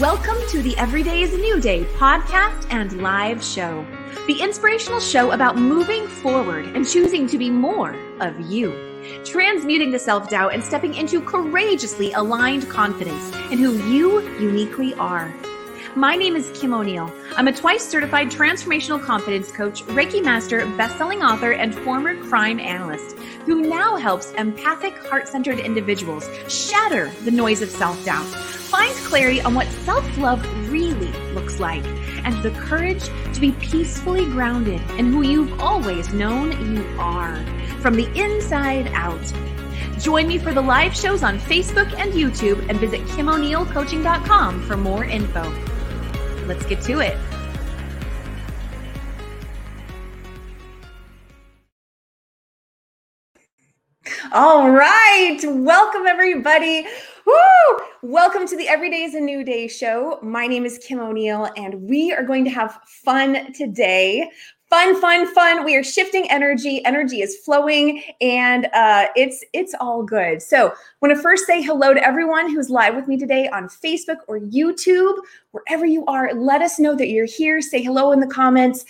Welcome to the Everyday is a New Day podcast and live show, the inspirational show about moving forward and choosing to be more of you, transmuting the self doubt and stepping into courageously aligned confidence in who you uniquely are. My name is Kim O'Neill. I'm a twice certified transformational confidence coach, Reiki master, best-selling author, and former crime analyst who now helps empathic, heart-centered individuals shatter the noise of self-doubt, find clarity on what self-love really looks like, and the courage to be peacefully grounded in who you've always known you are, from the inside out. Join me for the live shows on Facebook and YouTube and visit KimO'NeillCoaching.com for more info. Let's get to it. All right. Welcome, everybody. Woo! Welcome to the Everyday is a New Day show. My name is Kim O'Neill, and we are going to have fun today. Fun, fun, fun. We are shifting energy. Energy is flowing, and uh, it's it's all good. So, I want to first say hello to everyone who's live with me today on Facebook or YouTube, wherever you are. Let us know that you're here. Say hello in the comments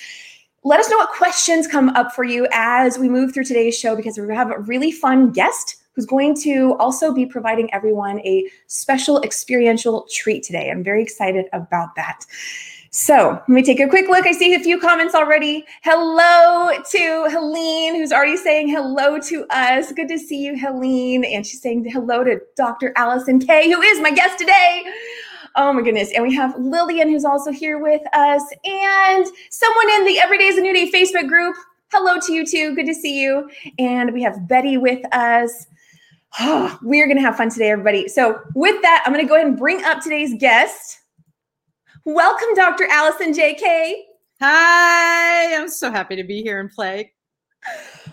let us know what questions come up for you as we move through today's show because we have a really fun guest who's going to also be providing everyone a special experiential treat today. I'm very excited about that. So let me take a quick look. I see a few comments already. Hello to Helene, who's already saying hello to us. Good to see you, Helene. And she's saying hello to Dr. Allison Kay, who is my guest today. Oh my goodness. And we have Lillian, who's also here with us, and someone in the Everyday's a New Day Facebook group. Hello to you too. Good to see you. And we have Betty with us. Oh, we're going to have fun today, everybody. So, with that, I'm going to go ahead and bring up today's guest. Welcome, Dr. Allison J. Kay Hi, I'm so happy to be here and play.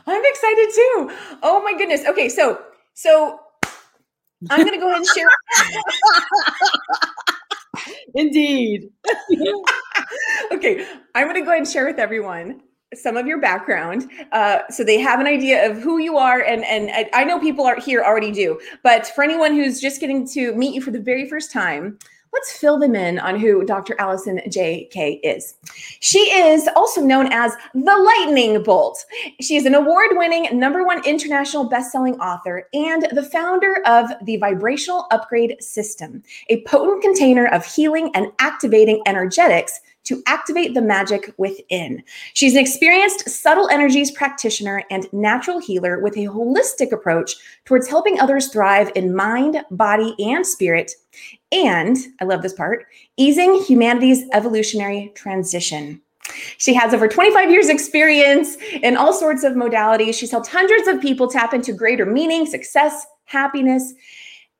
I'm excited too. Oh my goodness. Okay, so so I'm gonna go ahead and share. Indeed. okay, I'm gonna go ahead and share with everyone some of your background uh, so they have an idea of who you are and and I, I know people are here already do but for anyone who's just getting to meet you for the very first time let's fill them in on who Dr. Allison J. Kay is. She is also known as the Lightning Bolt. She is an award winning number one international best-selling author and the founder of the Vibrational Upgrade System, a potent container of healing and activating energetics to activate the magic within. She's an experienced subtle energies practitioner and natural healer with a holistic approach towards helping others thrive in mind, body, and spirit. And I love this part easing humanity's evolutionary transition. She has over 25 years experience in all sorts of modalities. She's helped hundreds of people tap into greater meaning, success, happiness,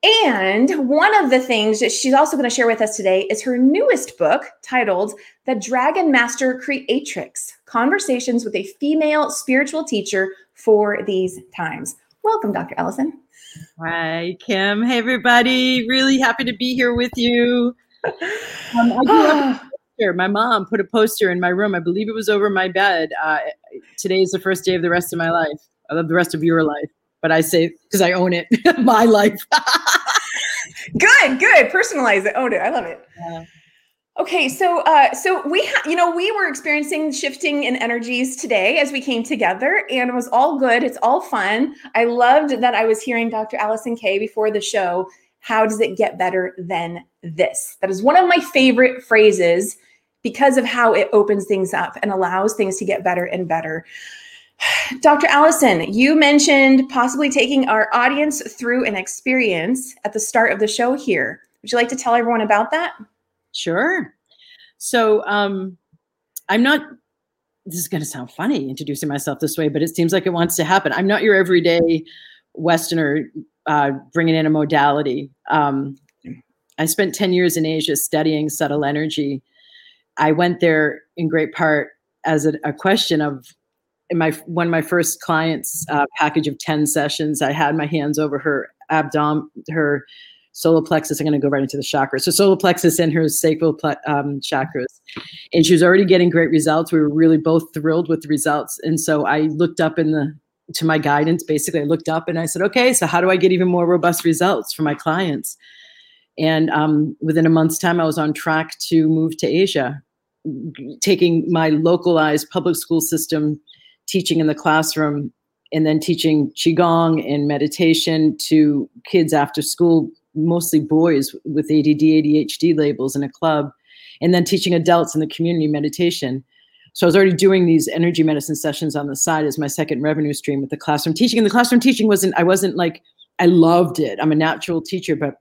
and one of the things that she's also going to share with us today is her newest book titled The Dragon Master Creatrix Conversations with a Female Spiritual Teacher for These Times. Welcome, Dr. Allison. Hi, Kim. Hey, everybody. Really happy to be here with you. Um, I grew up poster. My mom put a poster in my room. I believe it was over my bed. Uh, today is the first day of the rest of my life. I love the rest of your life but I say because I own it, my life. good, good. Personalize it, own it. I love it. Yeah. Okay, so uh, so we ha- you know we were experiencing shifting in energies today as we came together, and it was all good. It's all fun. I loved that I was hearing Dr. Allison Kay before the show. How does it get better than this? That is one of my favorite phrases because of how it opens things up and allows things to get better and better. Dr. Allison, you mentioned possibly taking our audience through an experience at the start of the show here. Would you like to tell everyone about that? Sure. So, um, I'm not, this is going to sound funny introducing myself this way, but it seems like it wants to happen. I'm not your everyday Westerner uh, bringing in a modality. Um, I spent 10 years in Asia studying subtle energy. I went there in great part as a, a question of in my one of my first clients uh, package of 10 sessions i had my hands over her abdomen her solar plexus. I'm going to go right into the chakras. So solar plexus and her sacral um, chakras. And she was already getting great results. We were really both thrilled with the results. And so i looked up in the to my guidance basically i looked up and i said okay so how do i get even more robust results for my clients? And um, within a month's time, I was on track to move to Asia, taking my localized public school system, teaching in the classroom, and then teaching Qigong and meditation to kids after school, mostly boys with ADD, ADHD labels in a club, and then teaching adults in the community meditation. So I was already doing these energy medicine sessions on the side as my second revenue stream with the classroom teaching. And the classroom teaching wasn't, I wasn't like, I loved it. I'm a natural teacher, but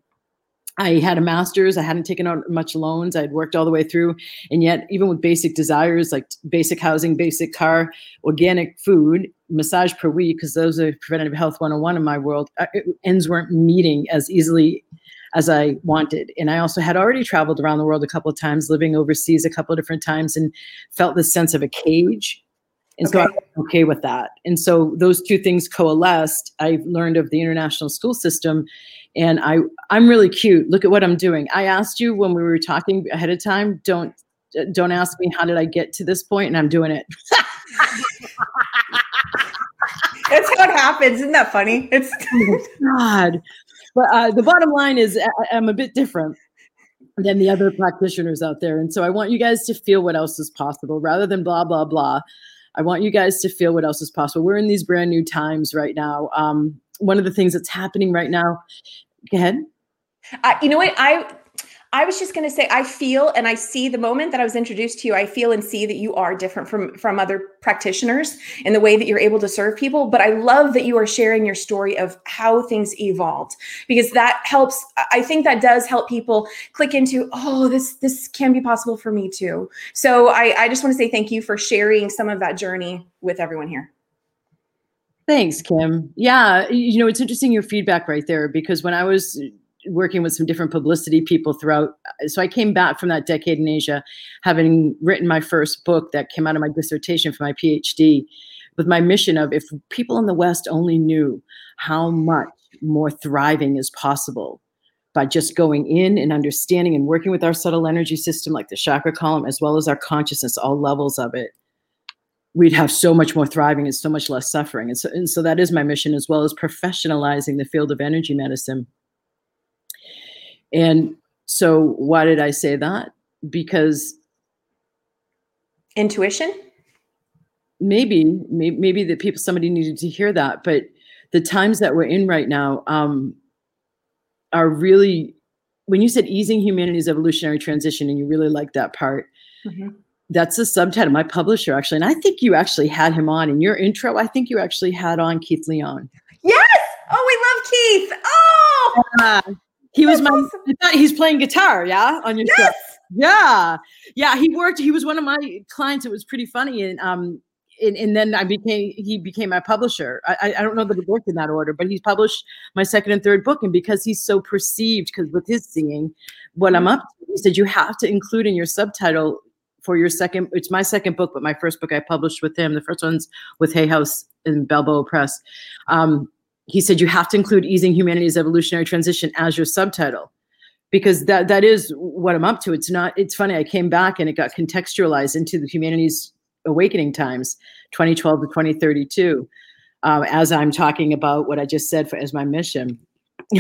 I had a master's. I hadn't taken out much loans. I'd worked all the way through. And yet, even with basic desires like basic housing, basic car, organic food, massage per week, because those are preventative health 101 in my world, uh, ends weren't meeting as easily as I wanted. And I also had already traveled around the world a couple of times, living overseas a couple of different times, and felt this sense of a cage. And okay. so I'm okay with that. And so those two things coalesced. I learned of the international school system and I I'm really cute. Look at what I'm doing. I asked you when we were talking ahead of time, don't don't ask me how did I get to this point and I'm doing it. That's how it happens. Isn't that funny? It's oh God. But uh, the bottom line is I'm a bit different than the other practitioners out there. And so I want you guys to feel what else is possible rather than blah, blah, blah. I want you guys to feel what else is possible. We're in these brand new times right now. Um, one of the things that's happening right now. Go ahead. Uh, you know what? I I was just going to say, I feel and I see the moment that I was introduced to you, I feel and see that you are different from from other practitioners in the way that you're able to serve people. But I love that you are sharing your story of how things evolved because that helps. I think that does help people click into, oh, this this can be possible for me too. So I, I just want to say thank you for sharing some of that journey with everyone here. Thanks, Kim. Yeah, you know, it's interesting your feedback right there because when I was working with some different publicity people throughout. Uh, so I came back from that decade in Asia, having written my first book that came out of my dissertation for my PhD, with my mission of if people in the West only knew how much more thriving is possible by just going in and understanding and working with our subtle energy system, like the chakra column, as well as our consciousness, all levels of it. We'd have so much more thriving and so much less suffering. And so, and so that is my mission, as well as professionalizing the field of energy medicine and so, why did I say that? Because intuition. Maybe, maybe, maybe that people somebody needed to hear that, but the times that we're in right now um, are really. When you said easing humanity's evolutionary transition, and you really like that part, mm-hmm. That's the subtitle. My publisher actually, and I think you actually had him on in your intro. I think you actually had on Keith Leon. Yes. Oh, we love Keith. Oh. Yeah. He was my. Awesome. He's playing guitar, yeah, on your yes! show. Yeah, yeah. He worked. He was one of my clients. It was pretty funny, and um, and, and then I became. He became my publisher. I, I don't know that it worked in that order, but he's published my second and third book, and because he's so perceived, because with his singing, what I'm up to, he said you have to include in your subtitle for your second. It's my second book, but my first book I published with him. The first one's with Hay House and Balboa Press. Um, he said you have to include easing humanity's evolutionary transition as your subtitle because that that is what i'm up to it's not it's funny i came back and it got contextualized into the humanity's awakening times 2012 to 2032 um, as i'm talking about what i just said for, as my mission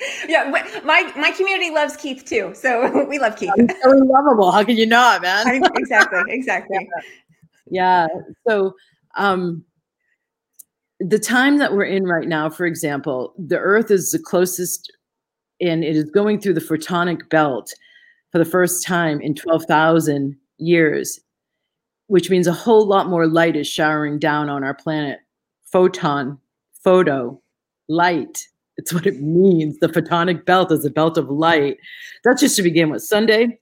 yeah my my community loves keith too so we love keith He's so lovable how can you not man exactly exactly yeah. yeah so um the time that we're in right now, for example, the Earth is the closest, and it is going through the photonic belt for the first time in 12,000 years, which means a whole lot more light is showering down on our planet. Photon, photo, light. It's what it means. The photonic belt is a belt of light. That's just to begin with. Sunday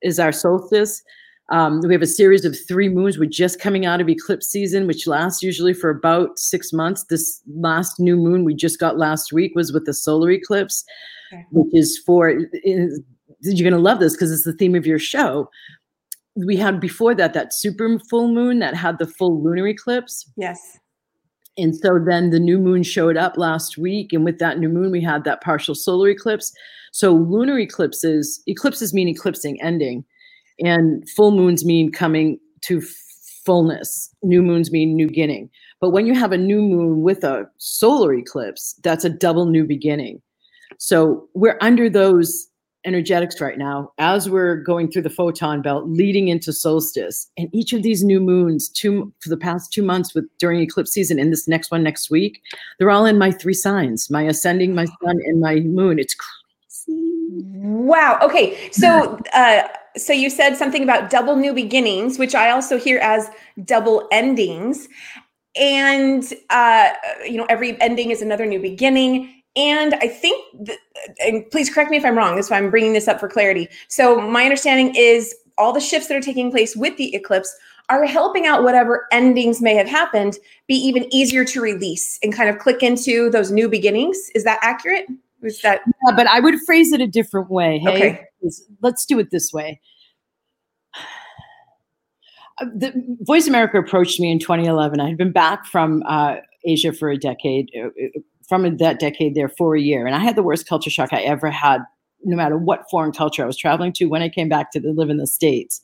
is our solstice. Um, we have a series of three moons. We're just coming out of eclipse season, which lasts usually for about six months. This last new moon we just got last week was with the solar eclipse, okay. which is for, is, you're going to love this because it's the theme of your show. We had before that that super full moon that had the full lunar eclipse. Yes. And so then the new moon showed up last week. And with that new moon, we had that partial solar eclipse. So lunar eclipses, eclipses mean eclipsing, ending and full moons mean coming to fullness new moons mean new beginning but when you have a new moon with a solar eclipse that's a double new beginning So we're under those energetics right now as we're going through the photon belt leading into solstice and each of these new moons two for the past two months with during eclipse season and this next one next week they're all in my three signs my ascending my sun and my moon. It's crazy. Wow. Okay. So uh so you said something about double new beginnings which i also hear as double endings. And uh you know every ending is another new beginning and I think, th- and please correct me if I'm wrong, that's why I'm bringing this up for clarity. So, my understanding is all the shifts that are taking place with the eclipse are helping out whatever endings may have happened be even easier to release and kind of click into those new beginnings. Is that accurate? Is that? Yeah, but I would phrase it a different way. Hey, okay. let's do it this way. Uh, the Voice America approached me in 2011. I had been back from uh, Asia for a decade, uh, from that decade there for a year. And I had the worst culture shock I ever had, no matter what foreign culture I was traveling to when I came back to live in the States.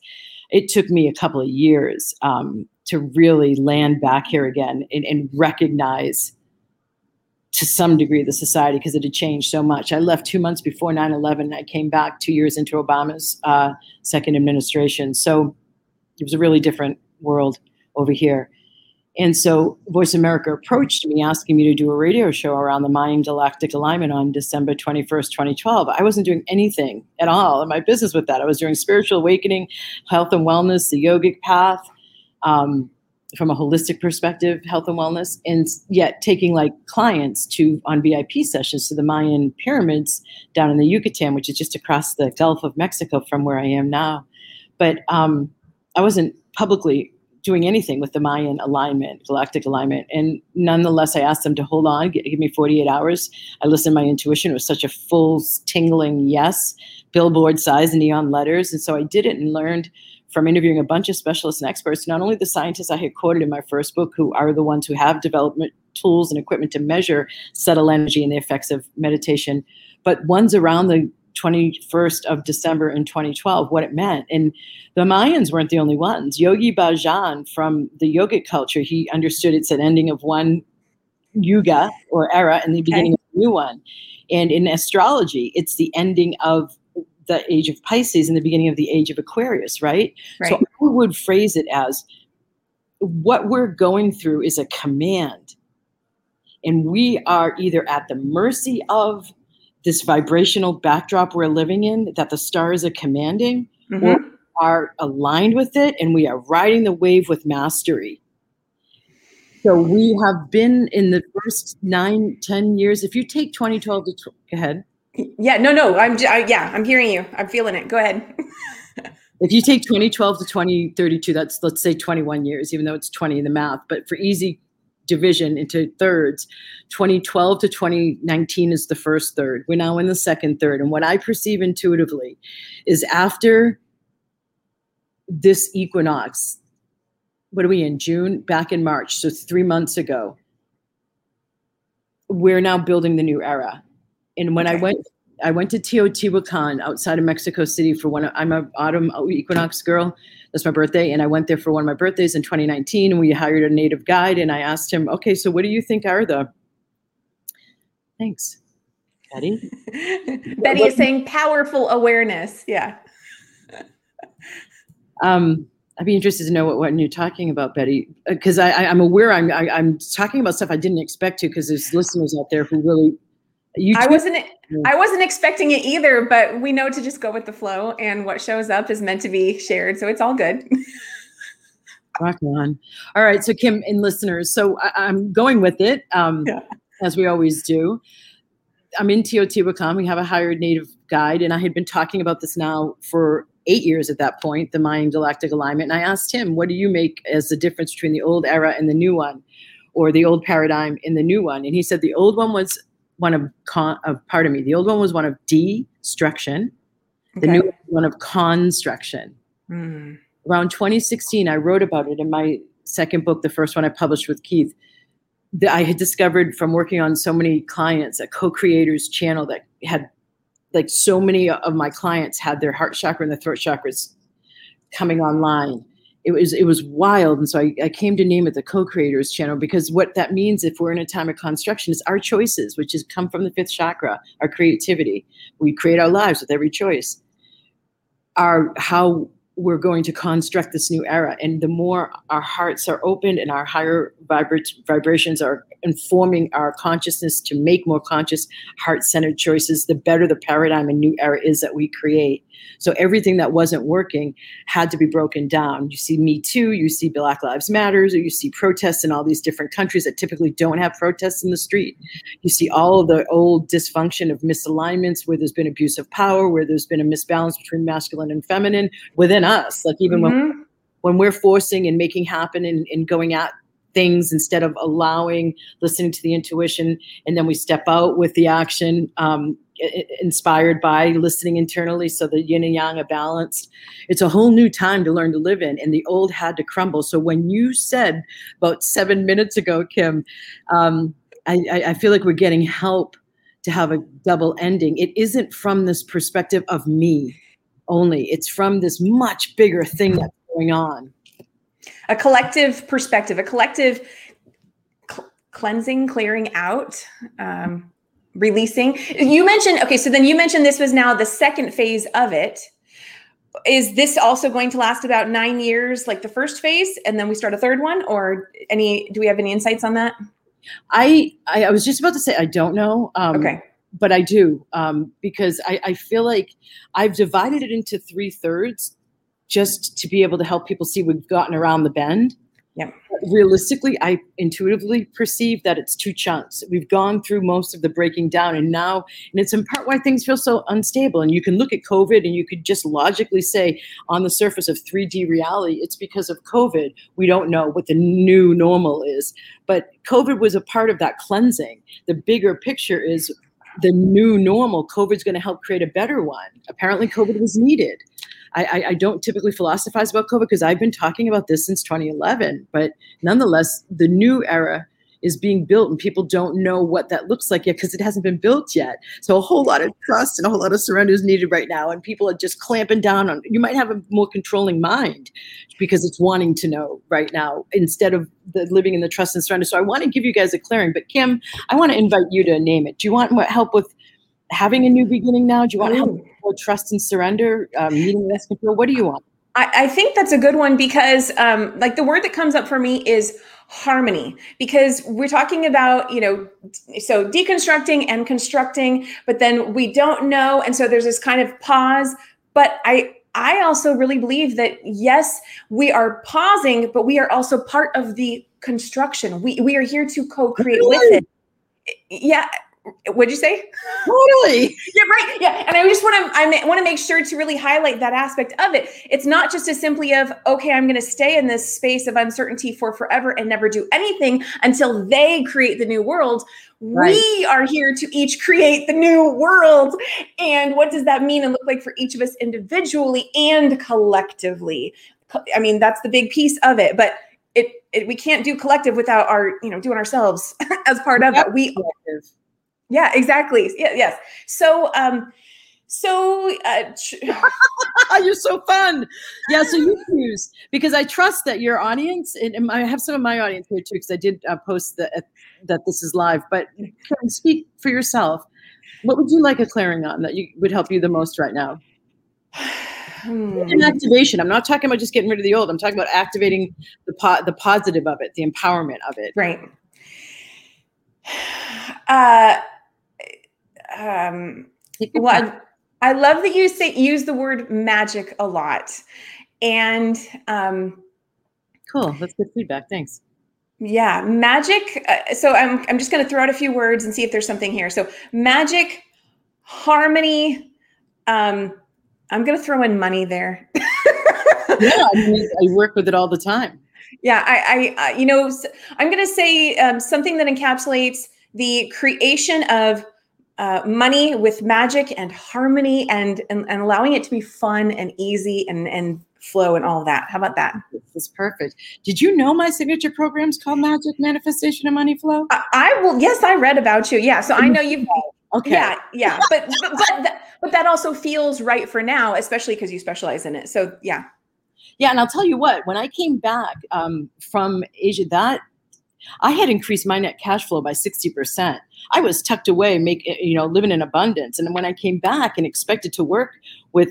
It took me a couple of years um, to really land back here again and, and recognize to some degree the society because it had changed so much. I left two months before 9 11. I came back two years into Obama's uh, second administration. So it was a really different world over here. And so Voice America approached me asking me to do a radio show around the Mayan galactic alignment on December 21st, 2012. I wasn't doing anything at all in my business with that. I was doing spiritual awakening, health and wellness, the yogic path, um, from a holistic perspective, health and wellness, and yet taking like clients to on VIP sessions to the Mayan pyramids down in the Yucatan, which is just across the Gulf of Mexico from where I am now. But um, I wasn't publicly doing anything with the Mayan alignment, galactic alignment. And nonetheless, I asked them to hold on, give, give me 48 hours. I listened to my intuition. It was such a full, tingling yes, billboard size neon letters. And so I did it and learned from interviewing a bunch of specialists and experts, not only the scientists I had quoted in my first book, who are the ones who have development tools and equipment to measure subtle energy and the effects of meditation, but ones around the 21st of December in 2012, what it meant. And the Mayans weren't the only ones. Yogi Bhajan from the yogic culture, he understood it's an ending of one yuga or era and the beginning okay. of a new one. And in astrology, it's the ending of the age of Pisces and the beginning of the age of Aquarius, right? right? So I would phrase it as what we're going through is a command. And we are either at the mercy of this vibrational backdrop we're living in that the stars are commanding mm-hmm. or are aligned with it and we are riding the wave with mastery. So we have been in the first nine ten years. If you take 2012 to tw- go ahead. Yeah no no i'm I, yeah i'm hearing you. I'm feeling it. Go ahead. If you take 2012 to 2032 that's let's say 21 years even though it's 20 in the math but for easy division into thirds. 2012 to 2019 is the first third. We're now in the second third. And what I perceive intuitively is after this equinox, what are we in June? Back in March, so three months ago, we're now building the new era. And when okay. I went I went to Teotihuacan outside of Mexico City for one. Of, I'm a autumn equinox girl. That's my birthday, and I went there for one of my birthdays in 2019. And we hired a native guide, and I asked him, "Okay, so what do you think are the?" Thanks, Betty. Betty is saying powerful awareness. Yeah. um, I'd be interested to know what, what you're talking about, Betty, because I, I, am aware I'm I, am i am talking about stuff I didn't expect to, because there's listeners out there who really you I wasn't I wasn't expecting it either, but we know to just go with the flow and what shows up is meant to be shared. So it's all good. Rock on. All right. So Kim and listeners, so I, am going with it. Um, yeah. as we always do. I'm in Teotihuacan. We have a hired native guide, and I had been talking about this now for eight years at that point, the Mayan galactic alignment. And I asked him, what do you make as the difference between the old era and the new one? Or the old paradigm and the new one. And he said the old one was one of con of pardon me. The old one was one of destruction. The new one of construction. Mm. Around 2016, I wrote about it in my second book, the first one I published with Keith. That I had discovered from working on so many clients, a co-creators channel that had like so many of my clients had their heart chakra and the throat chakras coming online it was it was wild and so I, I came to name it the co-creators channel because what that means if we're in a time of construction is our choices which is come from the fifth chakra our creativity we create our lives with every choice our how we're going to construct this new era. And the more our hearts are opened and our higher vibra- vibrations are informing our consciousness to make more conscious, heart centered choices, the better the paradigm and new era is that we create. So everything that wasn't working had to be broken down. You see Me Too, you see Black Lives Matters, or you see protests in all these different countries that typically don't have protests in the street. You see all of the old dysfunction of misalignments where there's been abuse of power, where there's been a misbalance between masculine and feminine within us. Like even mm-hmm. when when we're forcing and making happen and, and going at things instead of allowing listening to the intuition and then we step out with the action um, inspired by listening internally so the yin and yang are balanced. It's a whole new time to learn to live in and the old had to crumble. So when you said about seven minutes ago kim um, I, I feel like we're getting help to have a double ending. It isn't from this perspective of me only. It's from this much bigger thing that's going on. A collective perspective a collective cl- cleansing clearing out um, releasing. You mentioned, okay, so then you mentioned this was now the second phase of it. Is this also going to last about nine years, like the first phase, and then we start a third one, or any? Do we have any insights on that? I I, I was just about to say I don't know. Um, okay, but I do um, because I, I feel like I've divided it into three thirds just to be able to help people see we've gotten around the bend. Yeah. Realistically, I intuitively perceive that it's two chunks. We've gone through most of the breaking down, and now, and it's in part why things feel so unstable. And you can look at COVID and you could just logically say, on the surface of 3D reality, it's because of COVID. We don't know what the new normal is. But COVID was a part of that cleansing. The bigger picture is the new normal. COVID's going to help create a better one. Apparently, COVID was needed. I, I, don't typically philosophize about COVID because I've been talking about this since 2011. But nonetheless, the new era is being built and people don't know what that looks like yet because it hasn't been built yet. So a whole lot of trust and a whole lot of surrender is needed right now. And people are just clamping down on you might have a more controlling mind because it's wanting to know right now instead of the living in the trust and surrender. So I want to give you guys a clearing. But Kim, I want to invite you to name it. Do you want help with having a new beginning now? Do you want Ooh. help with trust and surrender, um, meeting less control? What do you want? I, I think that's a good one because, um, like, the word that comes up for me is harmony because we're talking about you know so deconstructing and constructing but then we don't know and so there's this kind of pause but i i also really believe that yes we are pausing but we are also part of the construction we we are here to co-create with it yeah What'd you say? Totally. yeah, right. Yeah, and I just want to I want to make sure to really highlight that aspect of it. It's not just as simply of okay, I'm going to stay in this space of uncertainty for forever and never do anything until they create the new world. Right. We are here to each create the new world. And what does that mean and look like for each of us individually and collectively? I mean, that's the big piece of it. But it, it we can't do collective without our, you know, doing ourselves as part of yep. it. We yeah, exactly. Yeah, yes. So, um, so uh, you're so fun. Yeah, so you choose because I trust that your audience, and I have some of my audience here too, because I did uh, post that that this is live. But speak for yourself. What would you like a clearing on that you would help you the most right now? Hmm. Activation. I'm not talking about just getting rid of the old. I'm talking about activating the po- the positive of it, the empowerment of it. Right. Uh, um, well, I, I, love that you say use the word magic a lot, and um, cool. That's good feedback. Thanks. Yeah, magic. Uh, so I'm I'm just going to throw out a few words and see if there's something here. So magic, harmony. Um, I'm going to throw in money there. yeah, I, mean, I work with it all the time. Yeah, I, I, uh, you know, I'm going to say um, something that encapsulates the creation of uh, money with magic and harmony and, and, and allowing it to be fun and easy and and flow and all that. How about that? This is perfect. Did you know my signature program is called Magic Manifestation and Money Flow? I, I will. Yes, I read about you. Yeah, so I know you've. Okay. Yeah, yeah, but but but that, but that also feels right for now, especially because you specialize in it. So yeah. Yeah, and I'll tell you what, when I came back um, from Asia, that I had increased my net cash flow by 60%. I was tucked away, make you know, living in abundance. And when I came back and expected to work with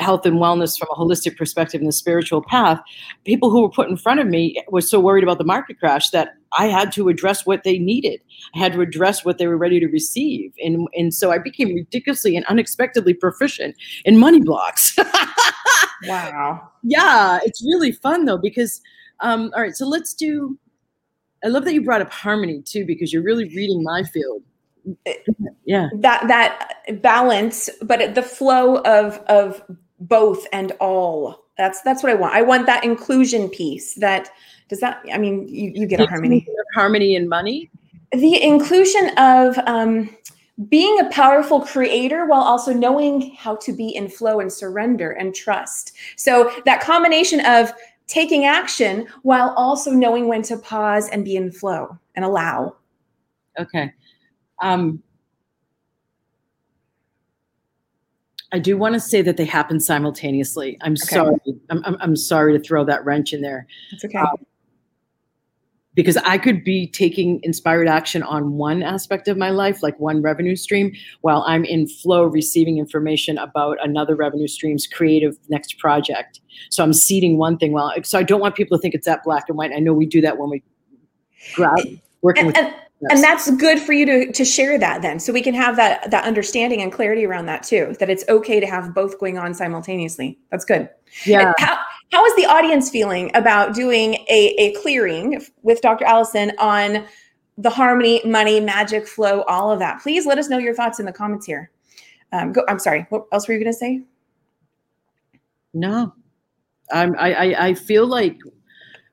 health and wellness from a holistic perspective in the spiritual path, people who were put in front of me were so worried about the market crash that I had to address what they needed. I had to address what they were ready to receive. And, and so I became ridiculously and unexpectedly proficient in money blocks. wow. Yeah, it's really fun though, because, um, all right, so let's do, I love that you brought up harmony too, because you're really reading my field. Yeah. That, that balance, but the flow of, of both and all. That's, that's what I want. I want that inclusion piece that, does that, I mean, you, you get a harmony. Harmony and money? The inclusion of, um, being a powerful creator while also knowing how to be in flow and surrender and trust. So that combination of taking action while also knowing when to pause and be in flow and allow. Okay. Um, I do want to say that they happen simultaneously. I'm okay. sorry. I'm, I'm, I'm, sorry to throw that wrench in there. It's okay. Um, because I could be taking inspired action on one aspect of my life, like one revenue stream, while I'm in flow receiving information about another revenue stream's creative next project. So I'm seeding one thing while, so I don't want people to think it's that black and white. I know we do that when we grab working and, with. And, and that's good for you to, to share that then. So we can have that, that understanding and clarity around that too, that it's okay to have both going on simultaneously. That's good. Yeah. How, how is the audience feeling about doing a, a clearing with Dr. Allison on the harmony, money, magic flow, all of that? Please let us know your thoughts in the comments here. Um, go, I'm sorry. What else were you going to say? No, I'm, I, I, feel like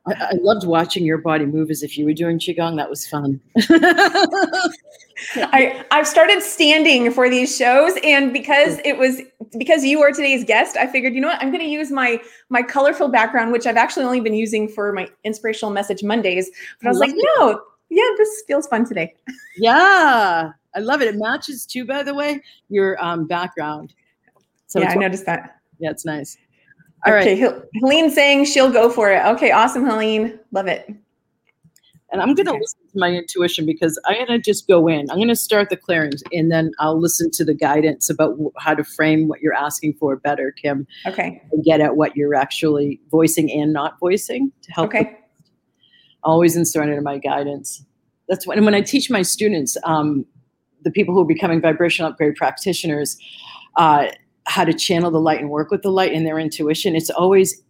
I, I, loved watching your body move as if you were doing qigong. That was fun. I I've started standing for these shows, and because it was because you are today's guest, I figured you know what I'm going to use my my colorful background, which I've actually only been using for my inspirational message Mondays. But I was like, no, yeah, this feels fun today. Yeah, I love it. It matches too, by the way, your um, background. So yeah, I noticed that. Yeah, it's nice. All okay, right. Helene saying she'll go for it. Okay, awesome, Helene. Love it. And I'm going to okay. My intuition because I'm going to just go in. I'm going to start the clearings and then I'll listen to the guidance about how to frame what you're asking for better, Kim. Okay. And get at what you're actually voicing and not voicing to help. Okay. Always in surrender to my guidance. That's when, when I teach my students, um, the people who are becoming vibration upgrade practitioners, uh, how to channel the light and work with the light in their intuition. It's always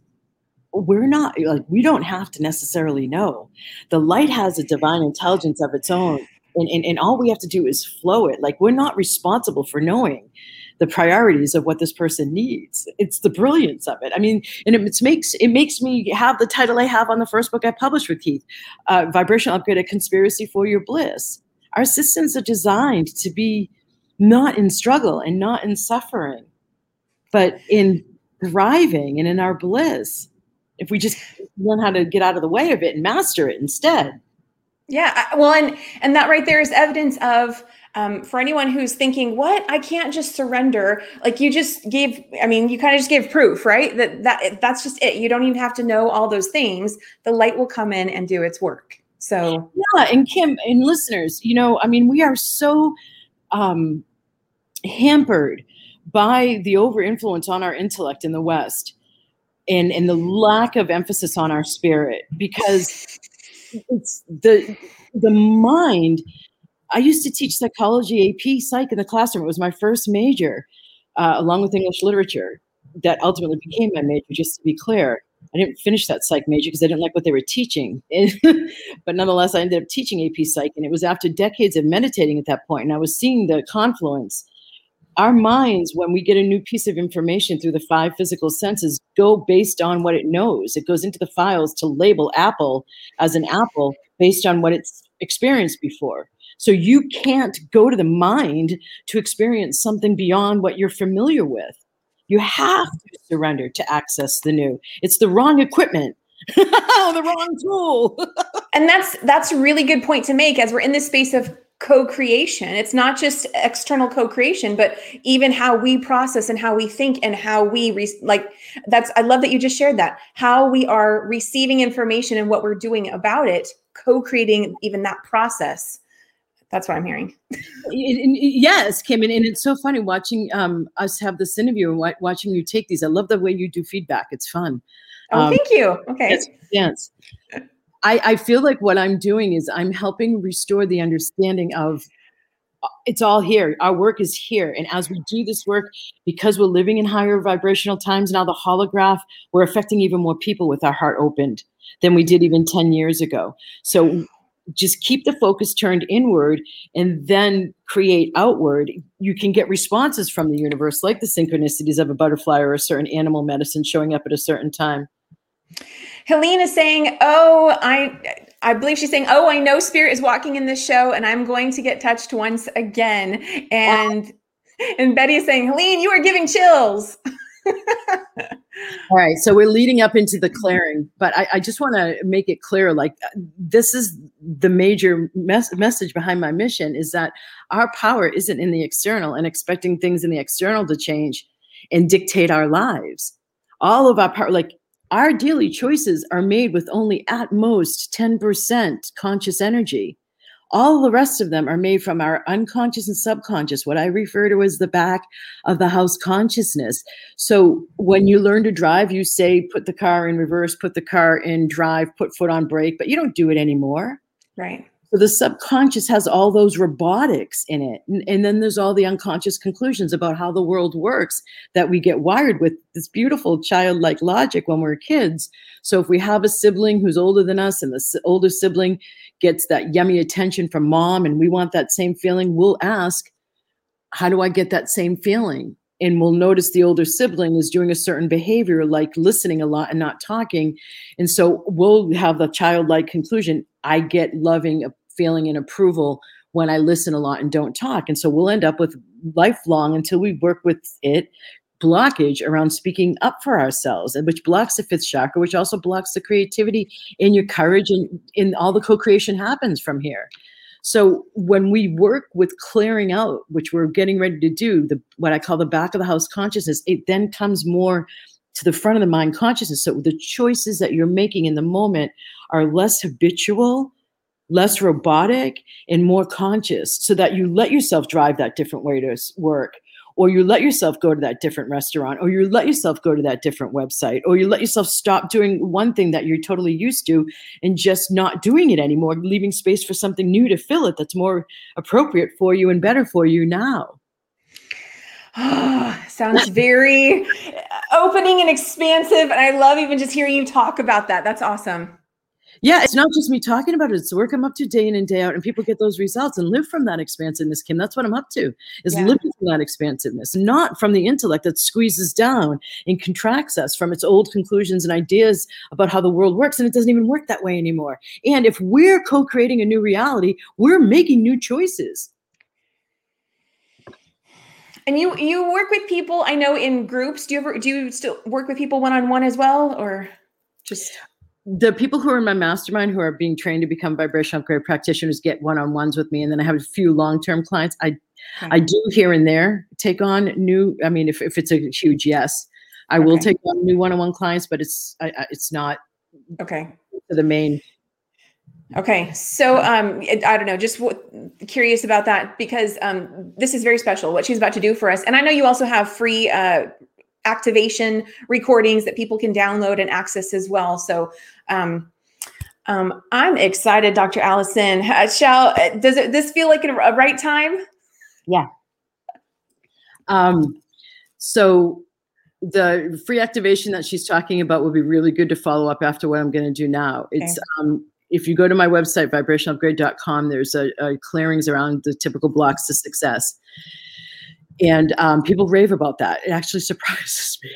we're not like we don't have to necessarily know. The light has a divine intelligence of its own and, and, and all we have to do is flow it. Like we're not responsible for knowing the priorities of what this person needs. It's the brilliance of it. I mean and it, it makes it makes me have the title i have on the first book i published with keith uh, vibrational upgrade a conspiracy for your bliss. Our systems are designed to be not in struggle and not in suffering but in thriving and in our bliss if we just learn how to get out of the way of it and master it instead. Yeah, well, and and that right there is evidence of um, for anyone who's thinking, "What? I can't just surrender." Like you just gave, I mean, you kind of just gave proof, right? That that that's just it. You don't even have to know all those things. The light will come in and do its work. So yeah, and Kim and listeners, you know, I mean, we are so um, hampered by the over influence on our intellect in the West and and the lack of emphasis on our spirit because it's the the mind i used to teach psychology ap psych in the classroom. It was my first major uh, along with english literature that ultimately became my major just to be clear. I didn't finish that psych major because i didn't like what they were teaching. But nonetheless i ended up teaching ap psych and it was after decades of meditating at that point and i was seeing the confluence our minds, when we get a new piece of information through the five physical senses, go based on what it knows. It goes into the files to label Apple as an apple based on what it's experienced before. So you can't go to the mind to experience something beyond what you're familiar with. You have to surrender to access the new. It's the wrong equipment. the wrong tool. and that's that's a really good point to make as we're in this space of co-creation. It's not just external co-creation but even how we process and how we think and how we re- like that's i love that you just shared that. How we are receiving information and what we're doing about it co-creating even that process. That's what i'm hearing. Yes kim and, and, it's so funny watching um, us have this interview and watching you take these. I love the way you do feedback. It's fun. Oh um, thank you. Okay. yes, yes. I, I feel like what I'm doing is I'm helping restore the understanding of uh, it's all here. Our work is here. And as we do this work, because we're living in higher vibrational times now, the holograph, we're affecting even more people with our heart opened than we did even 10 years ago. So just keep the focus turned inward and then create outward. You can get responses from the universe, like the synchronicities of a butterfly or a certain animal medicine showing up at a certain time. Helene is saying, "Oh, I I believe she's saying, "Oh, I know spirit is walking in this show and I'm going to get touched once again." And and Betty is saying, "Helene, you are giving chills." All right, so we're leading up into the clearing, but I, I just want to make it clear like uh, this is the major mes- message behind my mission is that our power isn't in the external and expecting things in the external to change and dictate our lives. All of our power, like our daily choices are made with only at most 10% conscious energy. All the rest of them are made from our unconscious and subconscious, what I refer to as the back of the house consciousness. So when you learn to drive, you say, put the car in reverse, put the car in drive, put foot on brake, but you don't do it anymore. Right. So the subconscious has all those robotics in it. And, and, then there's all the unconscious conclusions about how the world works that we get wired with this beautiful childlike logic when we're kids. So if we have a sibling who's older than us and the older sibling gets that yummy attention from mom and we want that same feeling, we'll ask, how do I get that same feeling? And we'll notice the older sibling is doing a certain behavior like listening a lot and not talking. And so we'll have the childlike conclusion i get loving uh, feeling and approval when i listen a lot and don't talk. And so we'll end up with lifelong until we work with it blockage around speaking up for ourselves and which blocks the fifth chakra which also blocks the creativity in your courage and in all the co-creation happens from here so when we work with clearing out, which we're getting ready to do, the what I call the back of the house consciousness, it then comes more to the front of the mind consciousness. So the choices that you're making in the moment are less habitual, less robotic, and more conscious, so that you let yourself drive that different way to work or you let yourself go to that different restaurant, or you let yourself go to that different website, or you let yourself stop doing one thing that you're totally used to and just not doing it anymore, leaving space for something new to fill it that's more appropriate for you and better for you now. Oh, sounds very opening and expansive. And I love even just hearing you talk about that. That's awesome. Yeah, it's not just me talking about it. It's the work I'm up to day in and day out, and people get those results and live from that expansiveness, Kim. That's what I'm up to, is yeah. living from that expansiveness, not from the intellect that squeezes down and contracts us from its old conclusions and ideas about how the world works. And it doesn't even work that way anymore. And if we're co-creating a new reality, we're making new choices. And you you work with people, I know in groups. Do you ever do you still work with people one on one as well, or just the people who are in my mastermind who are being trained to become vibrational upgrade practitioners get one-on-ones with me and then i have a few long-term clients i okay. i do here and there take on new i mean if, if it's a huge yes i okay. will take on new one-on-one clients but it's I, it's not okay for the main Okay, so um, I don't know, just w- curious about that because um, this is very special what she's about to do for us, and I know you also have free uh, activation recordings that people can download and access as well. So um, um, I'm excited, Dr. Allison. Uh, shall does it, this feel like a, a right time? Yeah. Um, so the free activation that she's talking about would be really good to follow up after what I'm going to do now. It's um, if you go to my website vibrationalupgrade.com, there's a, a clearings around the typical blocks to success and um, people rave about that. It actually surprises me.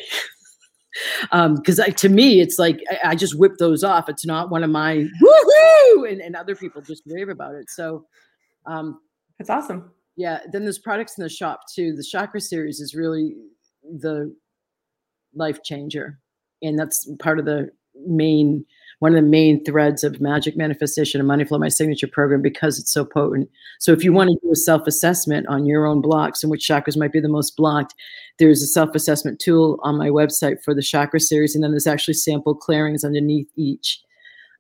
because um, to me it's like I, I, just whip those off. It's not one of my woohoo! and, and other people just rave about it. So um that's awesome. yeah then there's products in the shop too. The chakra series is really the life changer and that's part of the main one of the main threads of magic manifestation and money flow, my signature program, because it's so potent. So if you want to do a self-assessment on your own blocks and which chakras might be the most blocked, there's a self-assessment tool on my website for the chakra series, and then there's actually sample clearings underneath each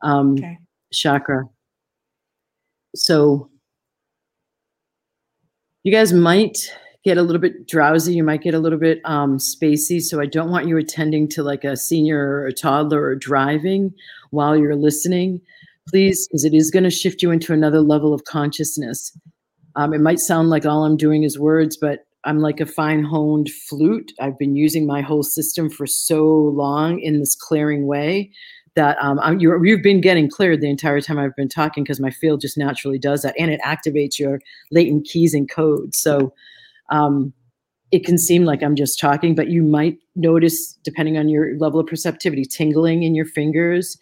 um, okay. chakra. So you guys might get a little bit drowsy. You might get a little bit um, spacey. So I don't want you attending to like a senior or a toddler or driving while you're listening, please, because it is going to shift you into another level of consciousness. Um, it might sound like all I'm doing is words, but I'm like a fine honed flute. I've been using my whole system for so long in this clearing way that um, you have been getting cleared the entire time I've been talking because my field just naturally does that and it activates your latent keys and codes. So um, it can seem like I'm just talking, but you might notice, depending on your level of perceptivity, tingling in your fingers.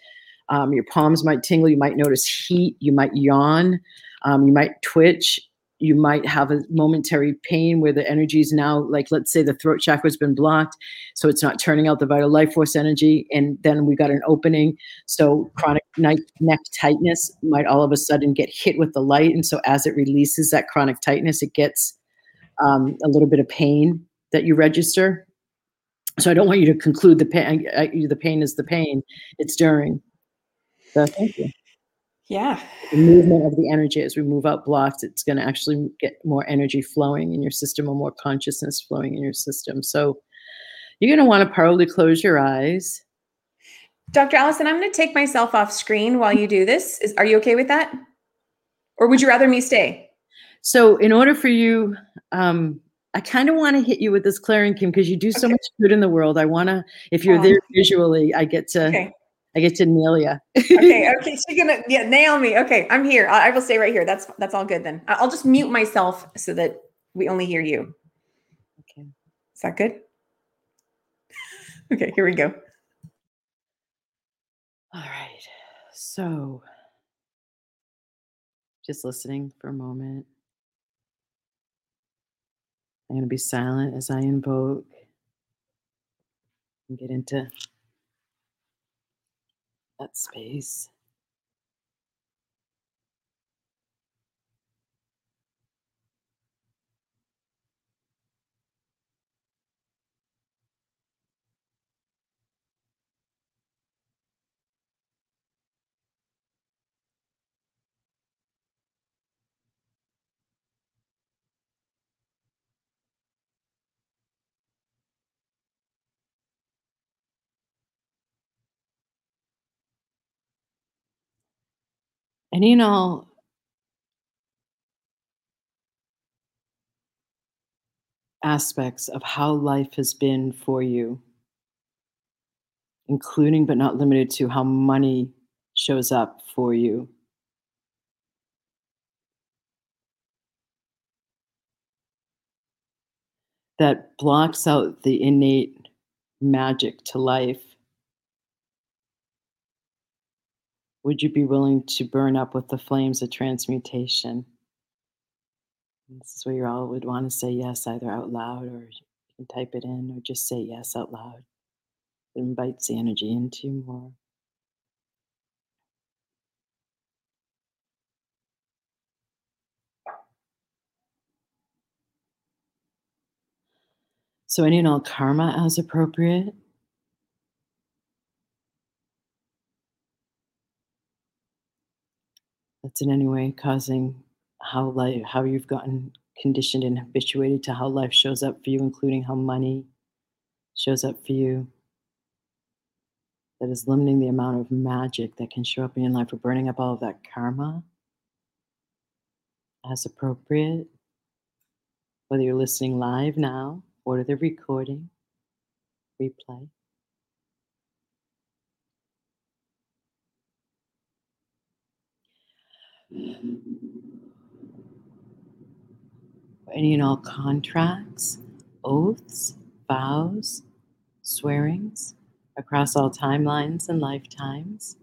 Um, your palms might tingle. You might notice heat. You might yawn. Um, you might twitch. You might have a momentary pain where the energy is now, like, let's say the throat chakra has been blocked, so it's not turning out the vital life force energy. And then we got an opening. So chronic neck, neck tightness might all of a sudden get hit with the light. And so as it releases that chronic tightness, it gets um, a little bit of pain that you register. So I don't want you to conclude the pain. the pain is the pain. It's during. So thank you. Yeah. The movement of the energy as we move out blocks, it's going to actually get more energy flowing in your system or more consciousness flowing in your system. So you're going to want to probably close your eyes. Dr. Allison, I'm going to take myself off screen while you do this. Is, are you okay with that? Or would you rather me stay? So, in order for you, um, I kind of want to hit you with this clearing, Kim, because you do so okay. much good in the world. I want to, if you're um, there visually, I get to, okay. I get to nail you. okay, okay, she's gonna yeah nail me. Okay, I'm here. I, I will stay right here. That's that's all good then. I'll just mute myself so that we only hear you. Okay, is that good? okay, here we go. All right, so just listening for a moment. I'm going to be silent as I invoke and get into that space. And all aspects of how life has been for you, including but not limited to how money shows up for you. That blocks out the innate magic to life Would you be willing to burn up with the flames of transmutation? This is where you all would want to say yes, either out loud or you can type it in or just say yes out loud. It invites the energy into you more. So, any and all karma as appropriate. In any way causing how life how you've gotten conditioned and habituated to how life shows up for you including how money shows up for you. That is limiting the amount of magic that can show up in your life for burning up all of that karma as appropriate. Whether you're listening live now or to the recording replay any and all contracts, oaths, vows, swearings across all timelines and lifetimes,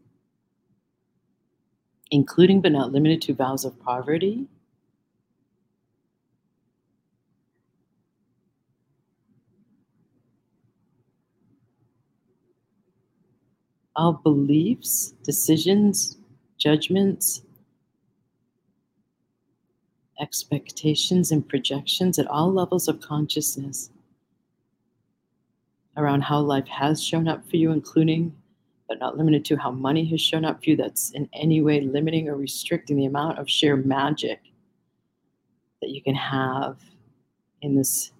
including but not limited to vows of poverty. all beliefs, decisions, judgments, expectations, and projections at all levels of consciousness around how life has shown up for you, including but not limited to how money has shown up for you. That's in any way limiting or restricting the amount of sheer magic that you can have in this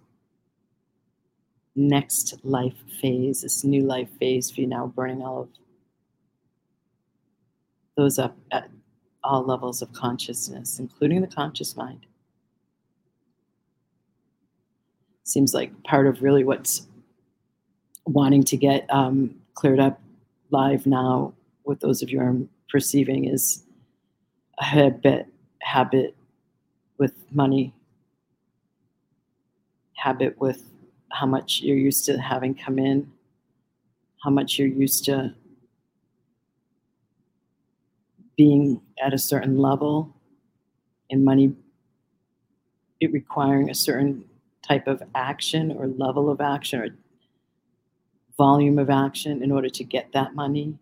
next life phase, this new life phase for you now, burning all of those up all levels of consciousness, including the conscious mind. Seems like part of really what's wanting to get um, cleared up live now with those of you I'm perceiving is a habit habit with money, habit with how much you're used to having come in, how much you're used to being at a certain level, and money it requiring a certain type of action or level of action or volume of action in order to get that money.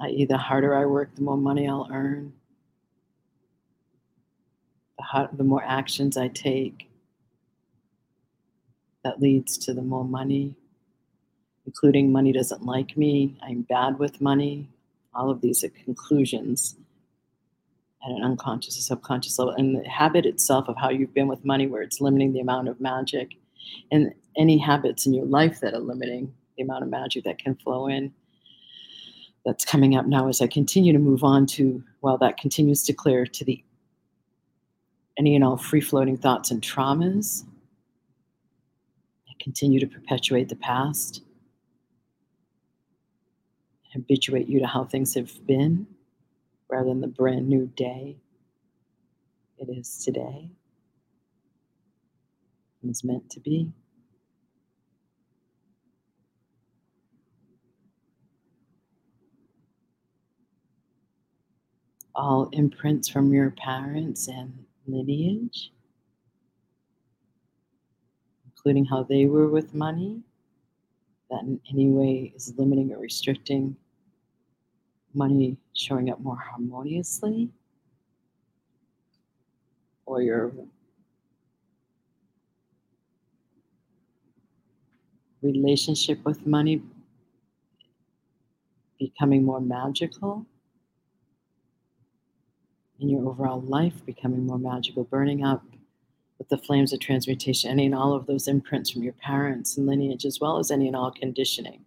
I.e., the harder I work, the more money I'll earn. The, the more actions I take, that leads to the more money, including money doesn't like me, I'm bad with money. All of these are conclusions at an unconscious or subconscious level. And the habit itself of how you've been with money, where it's limiting the amount of magic, and any habits in your life that are limiting the amount of magic that can flow in. That's coming up now as I continue to move on to, while that continues to clear to the any and all free floating thoughts and traumas that continue to perpetuate the past, habituate you to how things have been rather than the brand new day it is today and is meant to be. All imprints from your parents and lineage, including how they were with money, that in any way is limiting or restricting money showing up more harmoniously? Or your relationship with money becoming more magical? And your overall life becoming more magical burning up with the flames of transmutation any and all of those imprints from your parents and lineage as well as any and all conditioning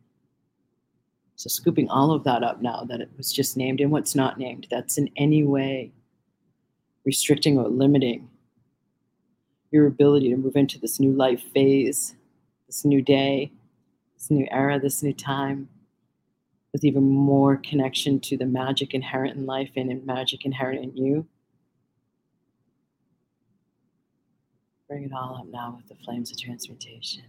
so scooping all of that up now that it was just named and what's not named, that's in any way restricting or limiting your ability to move into this new life phase, this new day, this new era, this new time, with even more connection to the magic inherent in life and in magic inherent in you. Bring it all up now with the flames of transmutation.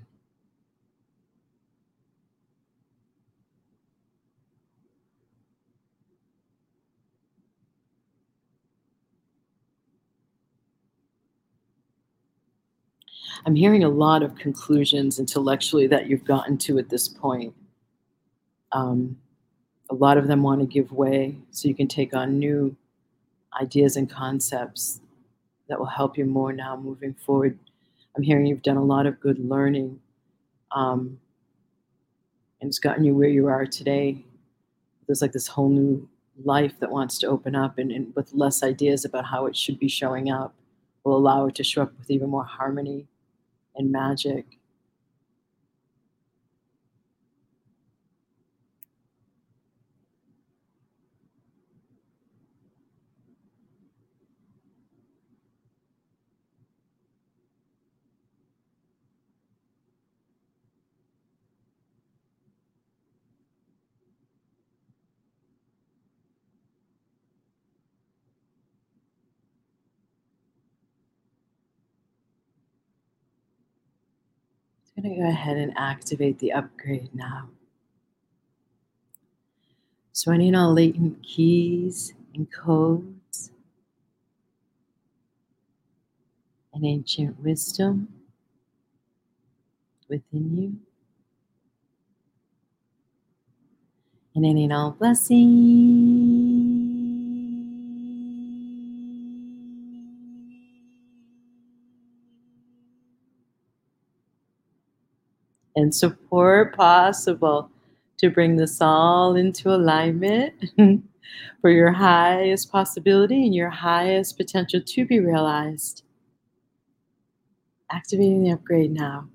I'm hearing a lot of conclusions intellectually that you've gotten to at this point. Um, a lot of them want to give way so you can take on new ideas and concepts that will help you more now moving forward. I'm hearing you've done a lot of good learning, um, and it's gotten you where you are today. There's like this whole new life that wants to open up, and, and with less ideas about how it should be showing up, will allow it to show up with even more harmony and magic. I'm going to go ahead and activate the upgrade now. So I need all latent keys and codes and ancient wisdom within you. And any and all blessings. And support possible to bring this all into alignment for your highest possibility and your highest potential to be realized. Activating the upgrade now.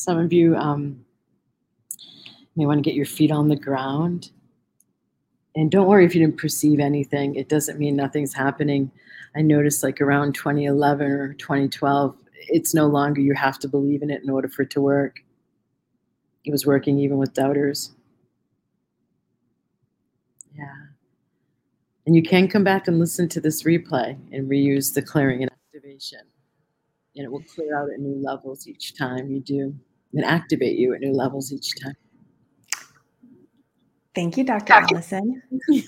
Some of you um, may want to get your feet on the ground. And don't worry if you didn't perceive anything, it doesn't mean nothing's happening. I noticed like around 2011 or 2012, it's no longer you have to believe in it in order for it to work. It was working even with doubters. Yeah. And you can come back and listen to this replay and reuse the clearing and activation and it will clear out at new levels each time you do and activate you at new levels each time. Thank you, Dr. Allison. you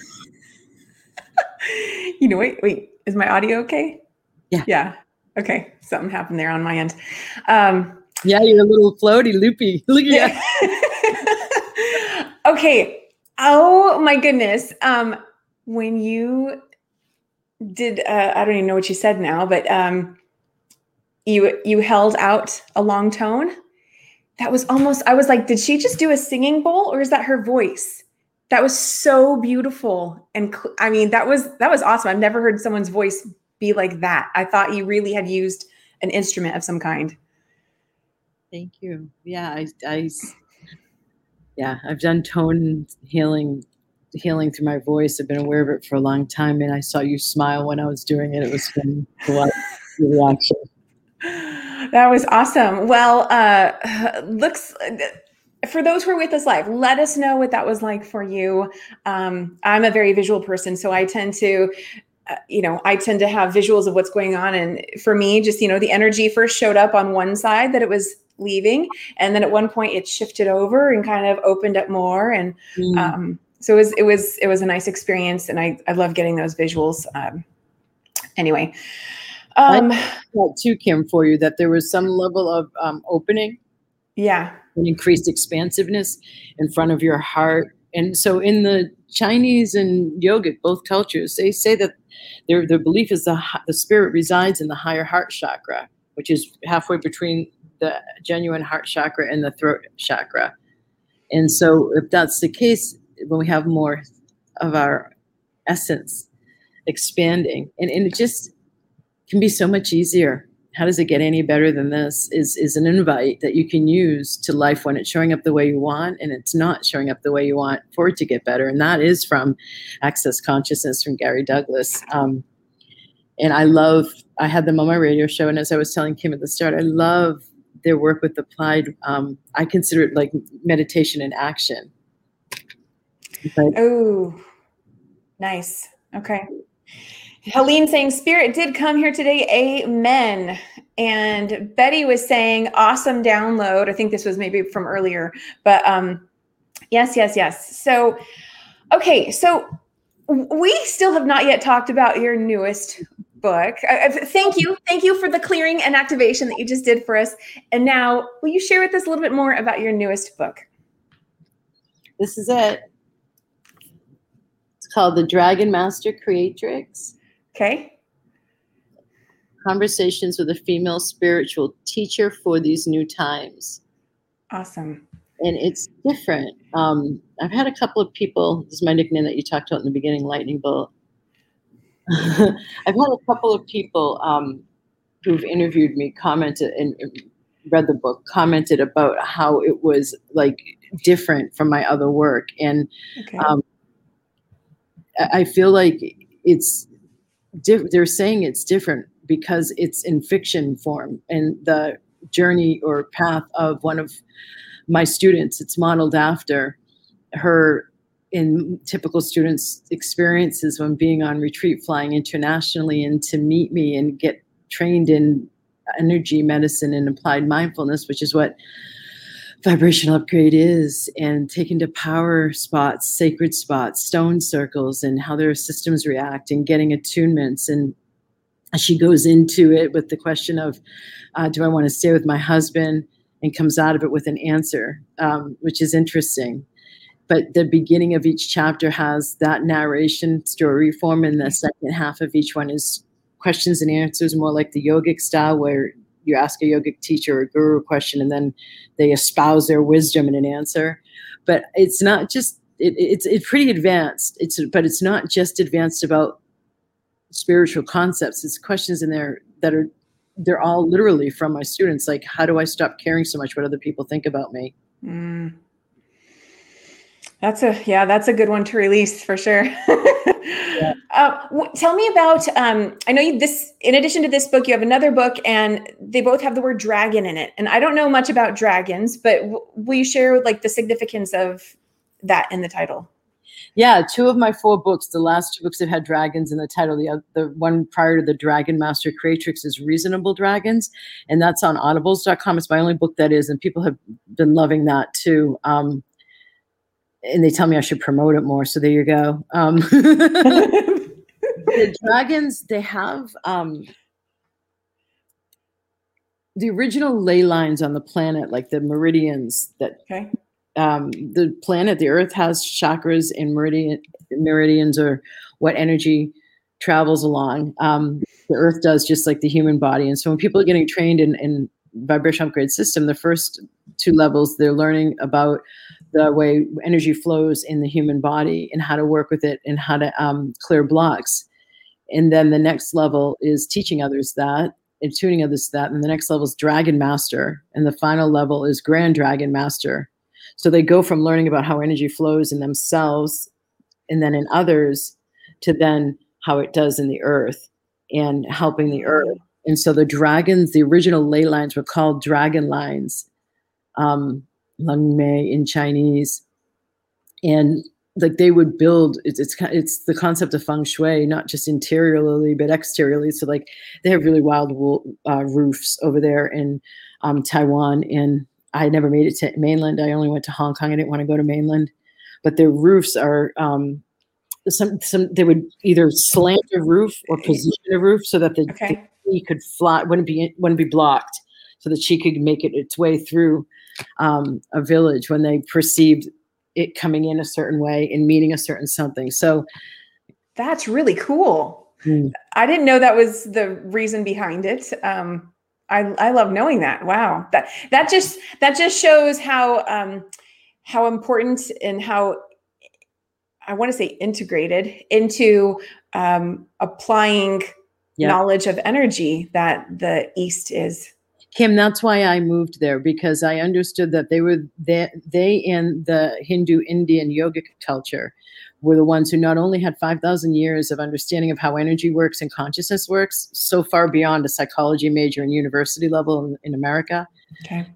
know, wait, wait, is my audio okay? Yeah. Yeah. Okay. Something happened there on my end. Um, yeah, you're a little floaty, loopy. Look at okay. Oh my goodness. Um, when you did, uh, I don't even know what you said now, but um, you you held out a long tone that was almost i was like did she just do a singing bowl or is that her voice? That was so beautiful and cl- i mean that was that was awesome. I've never heard someone's voice be like that. I thought you really had used an instrument of some kind. Thank you. Yeah i, I yeah i've done tone healing healing through my voice. I've been aware of it for a long time and i saw you smile when i was doing it. It was fun to watch reaction that was awesome. Well, uh, looks for those who are with us live, let us know what that was like for you. Um, I'm a very visual person, so I tend to, uh, you know, I tend to have visuals of what's going on. And for me, just, you know, the energy first showed up on one side that it was leaving. And then at one point it shifted over and kind of opened up more. And mm. um, so it was, it was, it was a nice experience. And I, I love getting those visuals. Um, anyway, um, too, Kim, for you that there was some level of um, opening, yeah, and increased expansiveness in front of your heart. And so, in the Chinese and yogic, both cultures, they say that their their belief is the the spirit resides in the higher heart chakra, which is halfway between the genuine heart chakra and the throat chakra. And so, if that's the case, when we have more of our essence expanding, and, and it just can be so much easier. How does it get any better than this? Is is an invite that you can use to life when it's showing up the way you want and it's not showing up the way you want for it to get better. And that is from Access Consciousness from Gary Douglas. Um, and I love. I had them on my radio show, and as I was telling Kim at the start, I love their work with applied. Um, I consider it like meditation in action. oh, nice. Okay. Helene saying, Spirit did come here today. Amen. And Betty was saying, awesome download. I think this was maybe from earlier, but um, yes, yes, yes. So, okay. So we still have not yet talked about your newest book. Uh, thank you. Thank you for the clearing and activation that you just did for us. And now, will you share with us a little bit more about your newest book? This is it. It's called The Dragon Master Creatrix Okay. Conversations with a female spiritual teacher for these new times. Awesome. And it's different. Um, I've had a couple of people, this is my nickname that you talked about in the beginning, Lightning Bolt. I've had a couple of people um, who've interviewed me commented and read the book commented about how it was like different from my other work and okay. um, i feel like it's they're saying it's different because it's in fiction form and the journey or path of one of my students. It's modeled after her in typical students' experiences when being on retreat, flying internationally, and to meet me and get trained in energy medicine and applied mindfulness, which is what vibrational upgrade is, and taken to power spots, sacred spots, stone circles, and how their systems react, and getting attunements. And she goes into it with the question of, uh, "Do I want to stay with my husband?" and comes out of it with an answer, um, which is interesting but the beginning of each chapter has that narration story form and the second half of each one is questions and answers more like the yogic style where you ask a yogic teacher or guru a question and then they espouse their wisdom in an answer. But it's not just it, it's it's pretty advanced. It's but it's not just advanced about spiritual concepts. It's questions in there that are they're all literally from my students. Like how do i stop caring so much what other people think about me? Mm. That's a yeah, that's a good one to release for sure. yeah. uh, w- tell me about. Um, I know you, this. In addition to this book, you have another book, and they both have the word dragon in it. And I don't know much about dragons, but w- will you share like the significance of that in the title? Yeah, two of my four books. The last two books have had dragons in the title. The the one prior to the Dragon Master Creatrix is Reasonable Dragons, and that's on Audibles.com. It's my only book that is, and people have been loving that too. Um, and they tell me I should promote it more. So there you go. Um, the dragons, they have um, the original ley lines on the planet, like the meridians that okay. um, the planet, the Earth has chakras and meridian meridians or what energy travels along. Um, the Earth does just like the human body. And so when people are getting trained in, in vibration upgrade system, the first two levels they're learning about the way energy flows in the human body and how to work with it and how to um, clear blocks. And then the next level is teaching others that and tuning others that. And the next level is Dragon Master. And the final level is Grand Dragon Master. So they go from learning about how energy flows in themselves and then in others to then how it does in the earth and helping the earth. And so the dragons, the original ley lines were called dragon lines. Um, Lung Mei in Chinese, and like they would build it's it's it's the concept of feng shui not just interiorly but exteriorly. So like they have really wild wool, uh, roofs over there in um, taiwan. And i never made it to mainland. I only went to hong kong. I didn't want to go to mainland. But their roofs are um, some some they would either slant a roof or position a roof so that the, okay. the could fly wouldn't be wouldn't be blocked so that she could make it its way through um, a village when they perceived it coming in a certain way and meaning a certain something. So that's really cool. Hmm. I didn't know that was the reason behind it. Um, I, I love knowing that. Wow. That, that just, that just shows how, um, how important and how I want to say integrated into um, applying knowledge of energy that the East is. Kim, that's why I moved there because I understood that they were they, they and the Hindu Indian yogic culture were the ones who not only had 5,000 years of understanding of how energy works and consciousness works, so far beyond a psychology major and university level in, in America, okay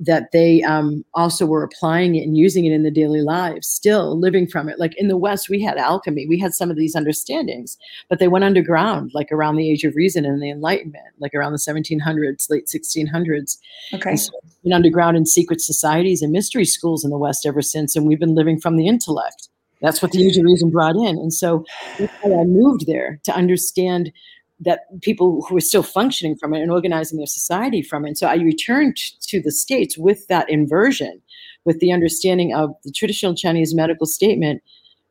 that they um, also were applying it and using it in the daily lives, still living from it. Like in the West, we had alchemy, we had some of these understandings, but they went underground, like around the Age of Reason and the Enlightenment, like around the 1700s, late 1600s. Okay. So been underground in secret societies and mystery schools in the West ever since, and we've been living from the intellect. That's what the Age of Reason brought in. And so I moved there to understand that people who were still functioning from it and organizing their society from it. And so I returned to the States with that inversion, with the understanding of the traditional Chinese medical statement,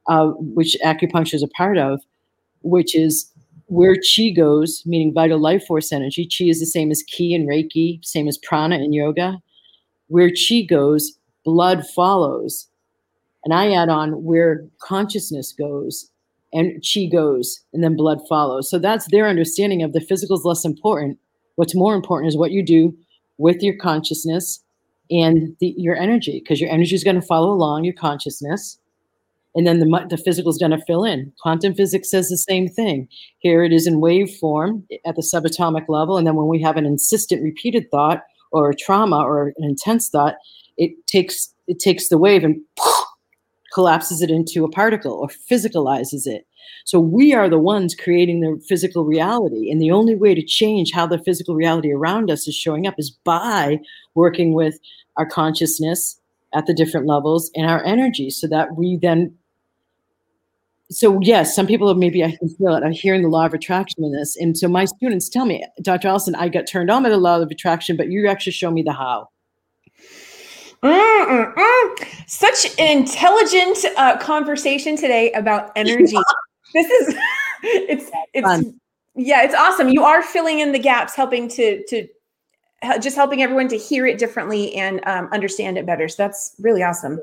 uh, which acupuncture is a part of, which is where chi goes, meaning vital life force energy. Chi is the same as ki and Reiki, same as prana and yoga. Where chi goes, blood follows. And I add on where consciousness goes, and chi goes and then blood follows. So that's their understanding of the physical is less important. What's more important is what you do with your consciousness and the, your energy, because your energy is going to follow along your consciousness. And then the, the physical is going to fill in. Quantum physics says the same thing. Here it is in wave form at the subatomic level. And then when we have an insistent repeated thought, or a trauma or an intense thought, it takes it takes the wave and collapses it into a particle or physicalizes it. So we are the ones creating the physical reality. And the only way to change how the physical reality around us is showing up is by working with our consciousness at the different levels and our energy so that we then so yes, some people maybe I can feel it. I'm hearing the law of attraction in this. And so my students tell me, Dr. Allison, I got turned on by the law of attraction, but you actually show me the how. Mm-mm-mm. Such an intelligent uh, conversation today about energy. this is it's it's Fun. yeah, it's awesome. You are filling in the gaps, helping to to just helping everyone to hear it differently and um, understand it better. So that's really awesome.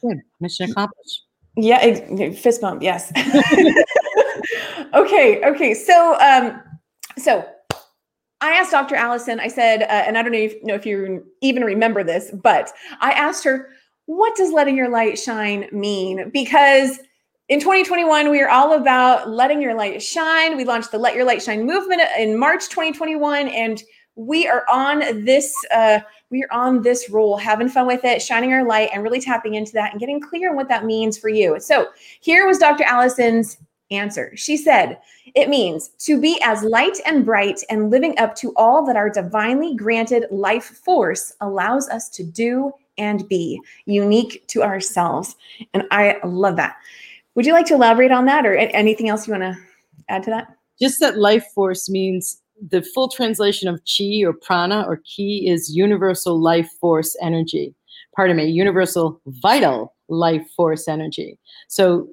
Good. Mission accomplished. Yeah, fist bump. Yes. okay. Okay. So, um, so I asked Dr. Allison. I said, uh, and I don't know if, know if you even remember this, but I asked her, "What does letting your light shine mean?" Because in 2021, we are all about letting your light shine. We launched the Let Your Light Shine movement in March 2021, and we are on this. Uh, we are on this roll, having fun with it, shining our light, and really tapping into that and getting clear on what that means for you. So here was Dr. Allison's answer. She said, It means to be as light and bright and living up to all that our divinely granted life force allows us to do and be unique to ourselves. And I love that. Would you like to elaborate on that or anything else you want to add to that? Just that life force means the full translation of chi or prana or ki is universal life force energy. Pardon me, universal vital life force energy. So,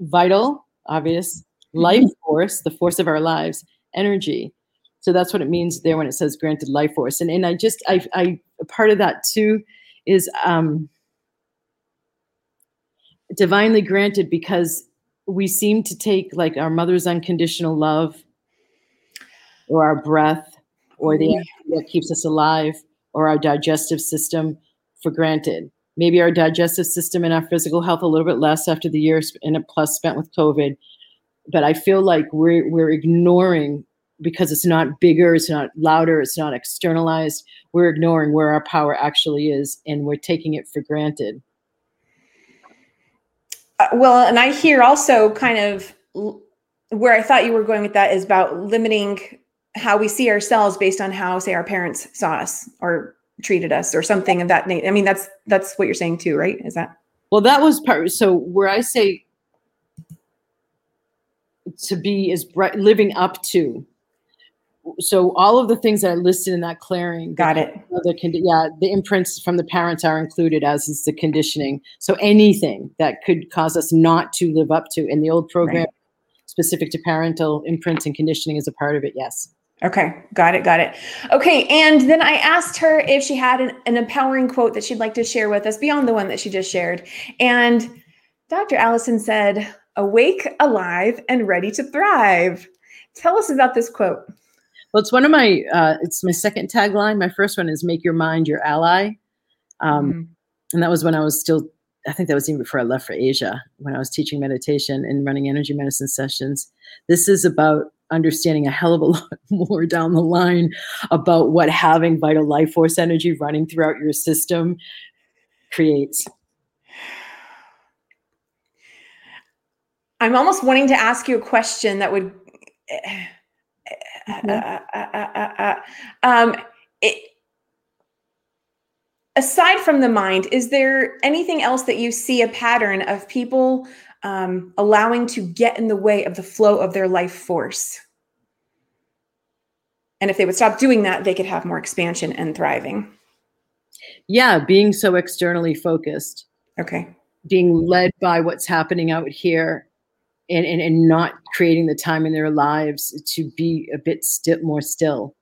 vital, obvious, life force, the force of our lives, energy. So that's what it means there when it says granted life force. And and I just I I part of that too is um divinely granted because we seem to take like our mother's unconditional love or our breath or the energy that keeps us alive or our digestive system for granted. Maybe our digestive system and our physical health a little bit less after the years and a plus spent with COVID. But I feel like we're we're ignoring because it's not bigger, it's not louder, it's not externalized. We're ignoring where our power actually is, and we're taking it for granted. Uh, well, and I hear also kind of where I thought you were going with that is about limiting how we see ourselves based on how say our parents saw us or treated us or something of that nature i mean that's that's what you're saying too right? Is that? Well that was part so where i say to be is bright, living up to. So all of the things that are listed in that clearing. Got it. The yeah the imprints from the parents are included as is the conditioning. So anything that could cause us not to live up to in the old program right. specific to parental imprints and conditioning is a part of it yes Okay, got it, got it. Okay, and then I asked her if she had an, an, empowering quote that she'd like to share with us beyond the one that she just shared. And Dr. Allison said, Awake, alive, and ready to thrive. Tell us about this quote. Well, it's one of my, uh, it's my second tagline. My first one is Make Your Mind Your Ally. Um, mm-hmm. And that was when I was still, I think that was even before I left for Asia, when I was teaching meditation and running energy medicine sessions. This is about understanding a hell of a lot more down the line about what having vital life force energy running throughout your system creates. I'm almost wanting to ask you a question that would. Mm-hmm. Uh, uh, uh, um, it, aside from the mind, is there anything else that you see a pattern of people um, allowing to get in the way of the flow of their life force. And if they would stop doing that, they could have more expansion and thriving. Yeah, being so externally focused. Okay. Being led by what's happening out here and, and, and not creating the time in their lives to be a bit still, more still,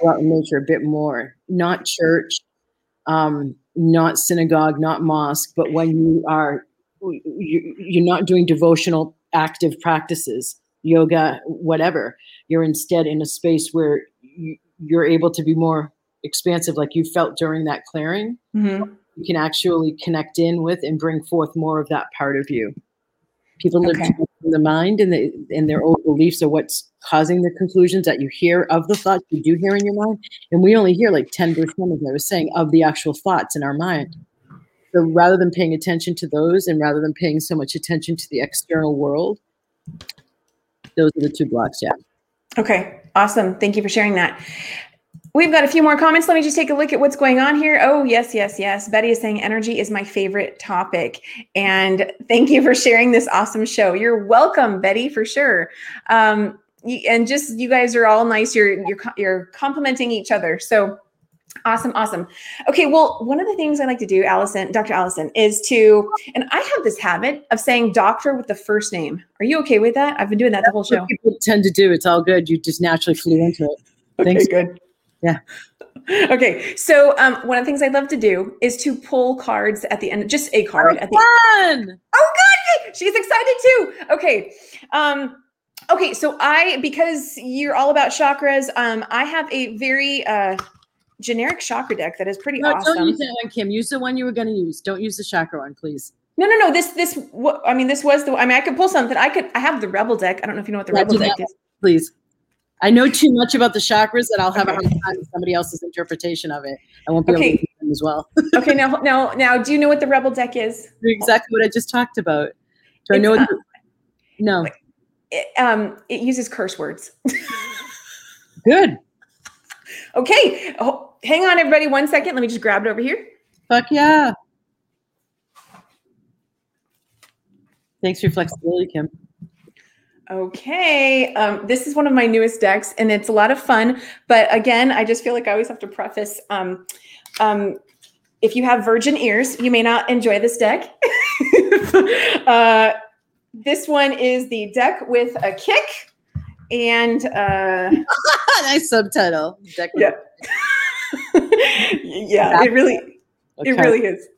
go out in nature a bit more. Not church, um, not synagogue, not mosque, but when you are you're not doing devotional active practices yoga whatever you're instead in a space where you're able to be more expansive like you felt during that clearing mm-hmm. you can actually connect in with and bring forth more of that part of you people live okay. in the mind and the and their old beliefs are what's causing the conclusions that you hear of the thoughts you do hear in your mind. And we only hear like 10%, as I was saying, of the actual thoughts in our mind. So rather than paying attention to those and rather than paying so much attention to the external world, those are the two blocks. Yeah. Okay. Awesome. Thank you for sharing that. We've got a few more comments. Let me just take a look at what's going on here. Oh, yes, yes, yes. Betty is saying energy is my favorite topic. And thank you for sharing this awesome show. You're welcome, Betty, for sure. Um, and just you guys are all nice. You're you're you're complimenting each other. So Awesome, awesome. Okay, well, one of the things I like to do, Allison, Dr. Allison, is to, and I have this habit of saying doctor with the first name. Are you okay with that? I've been doing that the whole show. people tend to do. It's all good. You just naturally flew into it. Okay, Thanks. good. Yeah. Okay, so um, one of the things I love to do is to pull cards at the end, just a card oh, at the end. Oh, good. She's excited too. Okay. Um, okay, so I because you're all about chakras, um, I have a very uh generic chakra deck that is pretty no, awesome. Don't use that one, Kim. Use the one you were going to use. Don't use the chakra one, please. No, no, no. This, this. What I mean, this was the. I mean, I could pull something. I could. I have the rebel deck. I don't know if you know what the yeah, rebel deck is. Please. I know too much about the chakras that I'll have okay. a hard time with somebody else's interpretation of it. I won't be okay. able to them as well. okay, now, now, now, do you know what the rebel deck is? Exactly what I just talked about. Do I know? What the, no. It, um, it uses curse words. Good. Okay. Oh, hang on, everybody, one second. Let me just grab it over here. Fuck yeah. Thanks for your flexibility, Kim. Okay. Um, this is one of my newest decks, and it's a lot of fun. But again, I just feel like I always have to preface um, um, if you have virgin ears, you may not enjoy this deck. uh, this one is the deck with a kick and uh, nice subtitle. Deck yeah. Yeah, it really, okay. it really is.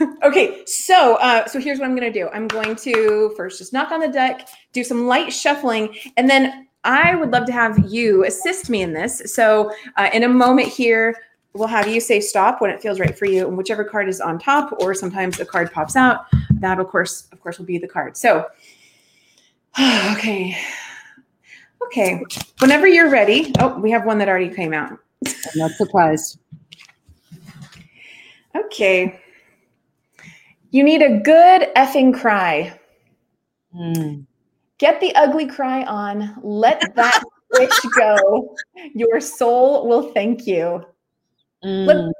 okay, so uh, so here's what I'm going to do. I'm going to first just knock on the deck, do some light shuffling, and then I would love to have you assist me in this. So uh, in a moment here, we'll have you say stop when it feels right for you, and whichever card is on top, or sometimes the card pops out. That of course, of course, will be the card. So okay. Okay, whenever you're ready. Oh, we have one that already came out. I'm not surprised. Okay. You need a good effing cry. Mm. Get the ugly cry on. Let that switch go. Your soul will thank you. Mm. Let,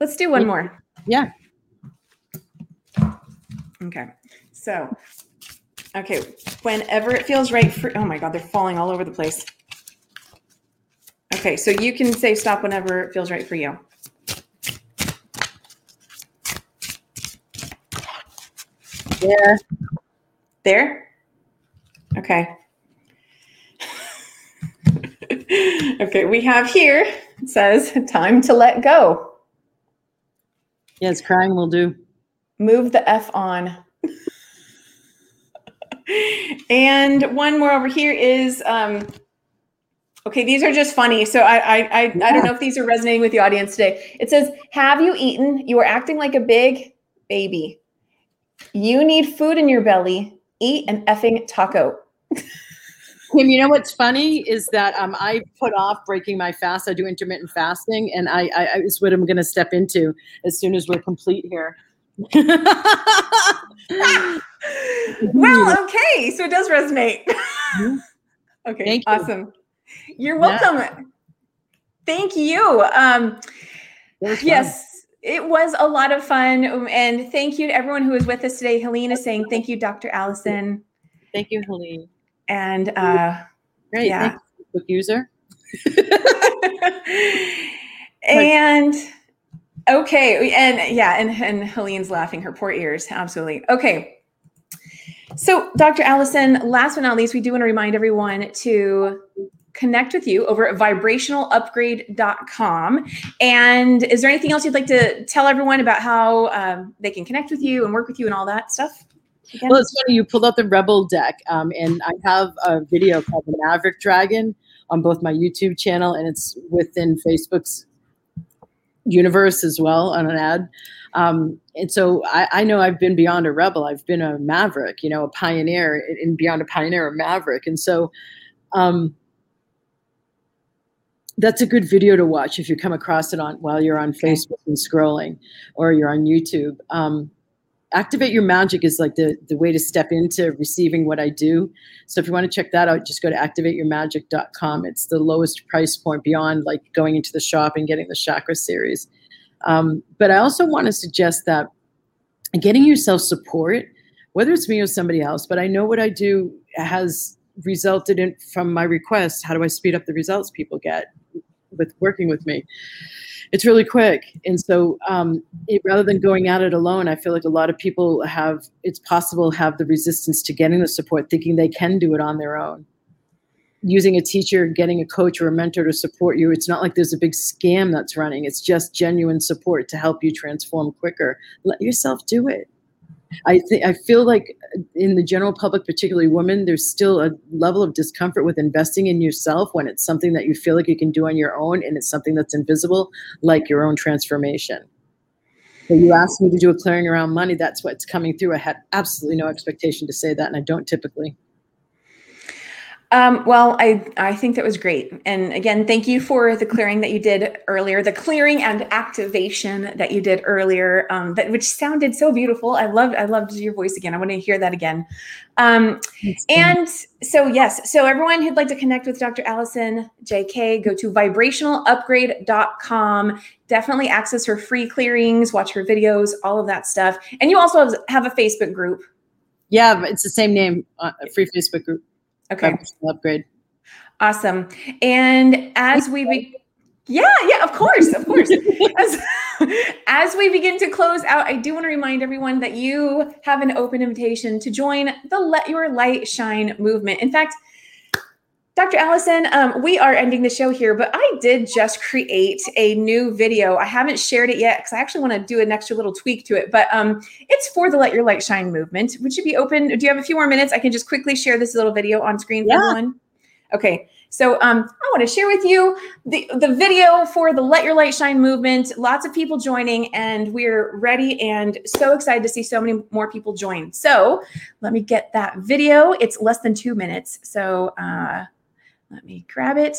let's do one more. Yeah. Okay. So, okay. Whenever it feels right for, oh my God, they're falling all over the place. Okay, so you can say stop whenever it feels right for you. There. There? Okay. okay, we have here, it says, time to let go. Yes, crying will do. Move the F on. and one more over here is um, Okay, these are just funny. So I I I, yeah. I don't know if these are resonating with the audience today. It says, "Have you eaten? You are acting like a big baby. You need food in your belly. Eat an effing taco." Kim, you know what's funny is that um, I put off breaking my fast. I do intermittent fasting, and I, I, I is what I'm going to step into as soon as we're complete here. well, okay, so it does resonate. Okay, awesome. You. You're welcome. Yeah. Thank you. Um, yes, it was a lot of fun. Um, and thank you to everyone who was with us today. Helene is saying thank you, Dr. Allison. Thank you, Helene. And uh, Great. yeah. Book user. and okay. And yeah, and, and Helene's laughing, her poor ears. Absolutely. Okay. So, Dr. Allison, last but not least, we do want to remind everyone to connect with you over at vibrationalupgrade.com. And is there anything else you'd like to tell everyone about how um, they can connect with you and work with you and all that stuff? Again? Well, it's funny. You pulled out the Rebel deck, um, and I have a video called the Maverick Dragon on both my YouTube channel and it's within Facebook's universe as well on an ad. Um, and so I, I, know I've been beyond a rebel. I've been a maverick, you know, a pioneer, and beyond a pioneer, a maverick. And so um, that's a good video to watch if you come across it on while you're on Facebook and scrolling, or you're on YouTube. Um, activate your magic is like the, the way to step into receiving what I do. So if you want to check that out, just go to activateyourmagic.com. It's the lowest price point beyond like going into the shop and getting the chakra series. Um, but I also want to suggest that getting yourself support, whether it's me or somebody else, but I know what I do has resulted in from my requests. How do I speed up the results people get with working with me? It's really quick. And so um, it, rather than going at it alone, I feel like a lot of people have, it's possible have the resistance to getting the support, thinking they can do it on their own using a teacher, getting a coach or a mentor to support you. It's not like there's a big scam that's running. It's just genuine support to help you transform quicker. Let yourself do it. I think I feel like uh, in the general public, particularly women, there's still a level of discomfort with investing in yourself when it's something that you feel like you can do on your own and it's something that's invisible, like your own transformation. So you asked me to do a clearing around money. That's what's coming through. I had absolutely no expectation to say that, and I don't typically. Um, well, I, I think that was great. And again, thank you for the clearing that you did earlier, the clearing and activation that you did earlier, um, that which sounded so beautiful. I loved, I loved your voice again. I want to hear that again. Um, and so, yes, so everyone who'd like to connect with Dr. Allison J. Kay, go to vibrationalupgrade.com. Definitely access her free clearings, watch her videos, all of that stuff. And you also have, have a Facebook group. Yeah, it's the same name, uh, free Facebook group. Okay. Upgrade. Awesome. And as we be- yeah, yeah, of course, of course. as, as we begin to close out, I do want to remind everyone that you have an open invitation to join the Let Your Light Shine movement. In fact, Dr. Allison, um, we are ending the show here, but I did just create a new video. I haven't shared it yet because I actually want to do an extra little tweak to it, but um, it's for the Let Your Light Shine movement. Would you be open? Do you have a few more minutes? I can just quickly share this little video on screen for yeah. everyone. Okay, so um, I want to share with you the, the video for the Let Your Light Shine movement. Lots of people joining, and we're ready and so excited to see so many more people join. So let me get that video. It's less than two minutes. So, uh, let me grab it.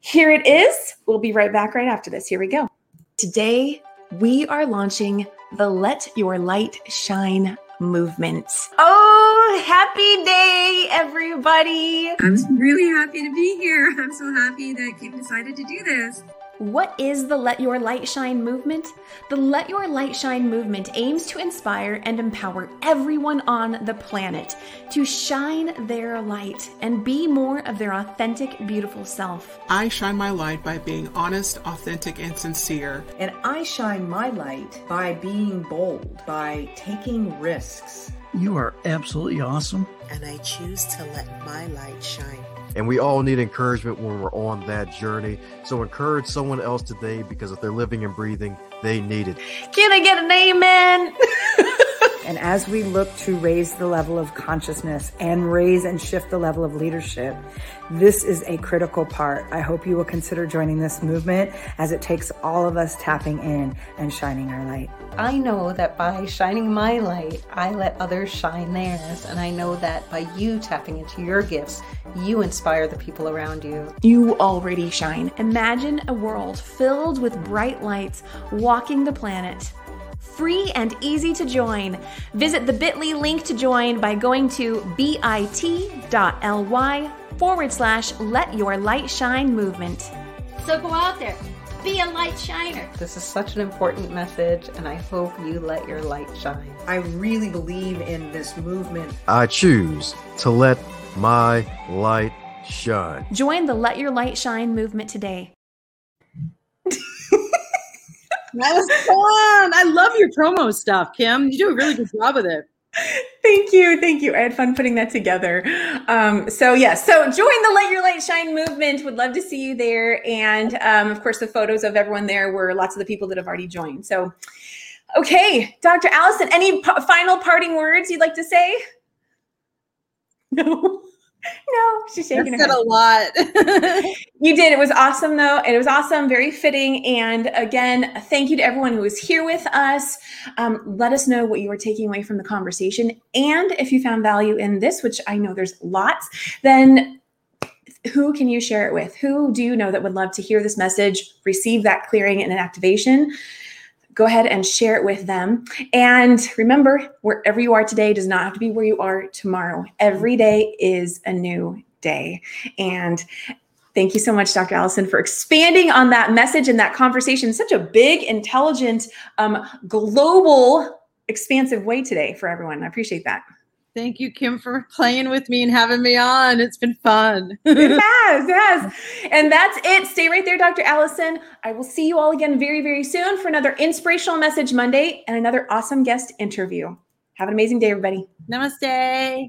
Here it is. We'll be right back right after this. Here we go. Today, we are launching the Let Your Light Shine movement. Oh, happy day, everybody. I'm really happy to be here. I'm so happy that Kim decided to do this. What is the Let Your Light Shine movement? The Let Your Light Shine movement aims to inspire and empower everyone on the planet to shine their light and be more of their authentic, beautiful self. I shine my light by being honest, authentic, and sincere. And I shine my light by being bold, by taking risks. You are absolutely awesome. And I choose to let my light shine. And we all need encouragement when we're on that journey. So encourage someone else today because if they're living and breathing, they need it. Can I get an amen? and as we look to raise the level of consciousness and raise and shift the level of leadership, this is a critical part. I hope you will consider joining this movement as it takes all of us tapping in and shining our light. I know that by shining my light, I let others shine theirs. And I know that by you tapping into your gifts, you inspire the people around you. You already shine. Imagine a world filled with bright lights walking the planet. Free and easy to join. Visit the bit.ly link to join by going to bit.ly forward slash let your light shine movement. So go out there be a light shiner. This is such an important message, and I hope you let your light shine. I really believe in this movement. I choose to let my light shine. Join the Let Your Light Shine movement today. that was fun. I love your promo stuff, Kim. You do a really good job with it thank you thank you. I had fun putting that together. Um, so yes so join the let your light shine movement. Would love to see you there. And um, of course the photos of everyone there were lots of the people that have already joined. So okay dr allison any p- final parting words you'd like to say? No No, she's shaking her said a lot. You did. It was awesome, though. It was awesome, very fitting. And again, thank you to everyone who was here with us. Um, let us know what you were taking away from the conversation. And if you found value in this, which I know there's lots, then who can you share it with? Who do you know that would love to hear this message, receive that clearing and an activation? Go ahead and share it with them. And remember, wherever you are today does not have to be where you are tomorrow. Every day is a new day. And Thank you so much, Dr. Allison, for expanding on that message and that conversation such a big, intelligent, um, global, expansive way today for everyone. I appreciate that. Thank you, Kim, for playing with me and having me on. It's been fun. it has, it has. And that's it. Stay right there, Dr. Allison. I will see you all again very, very soon for another inspirational message Monday and another awesome guest interview. Have an amazing day, everybody. Namaste.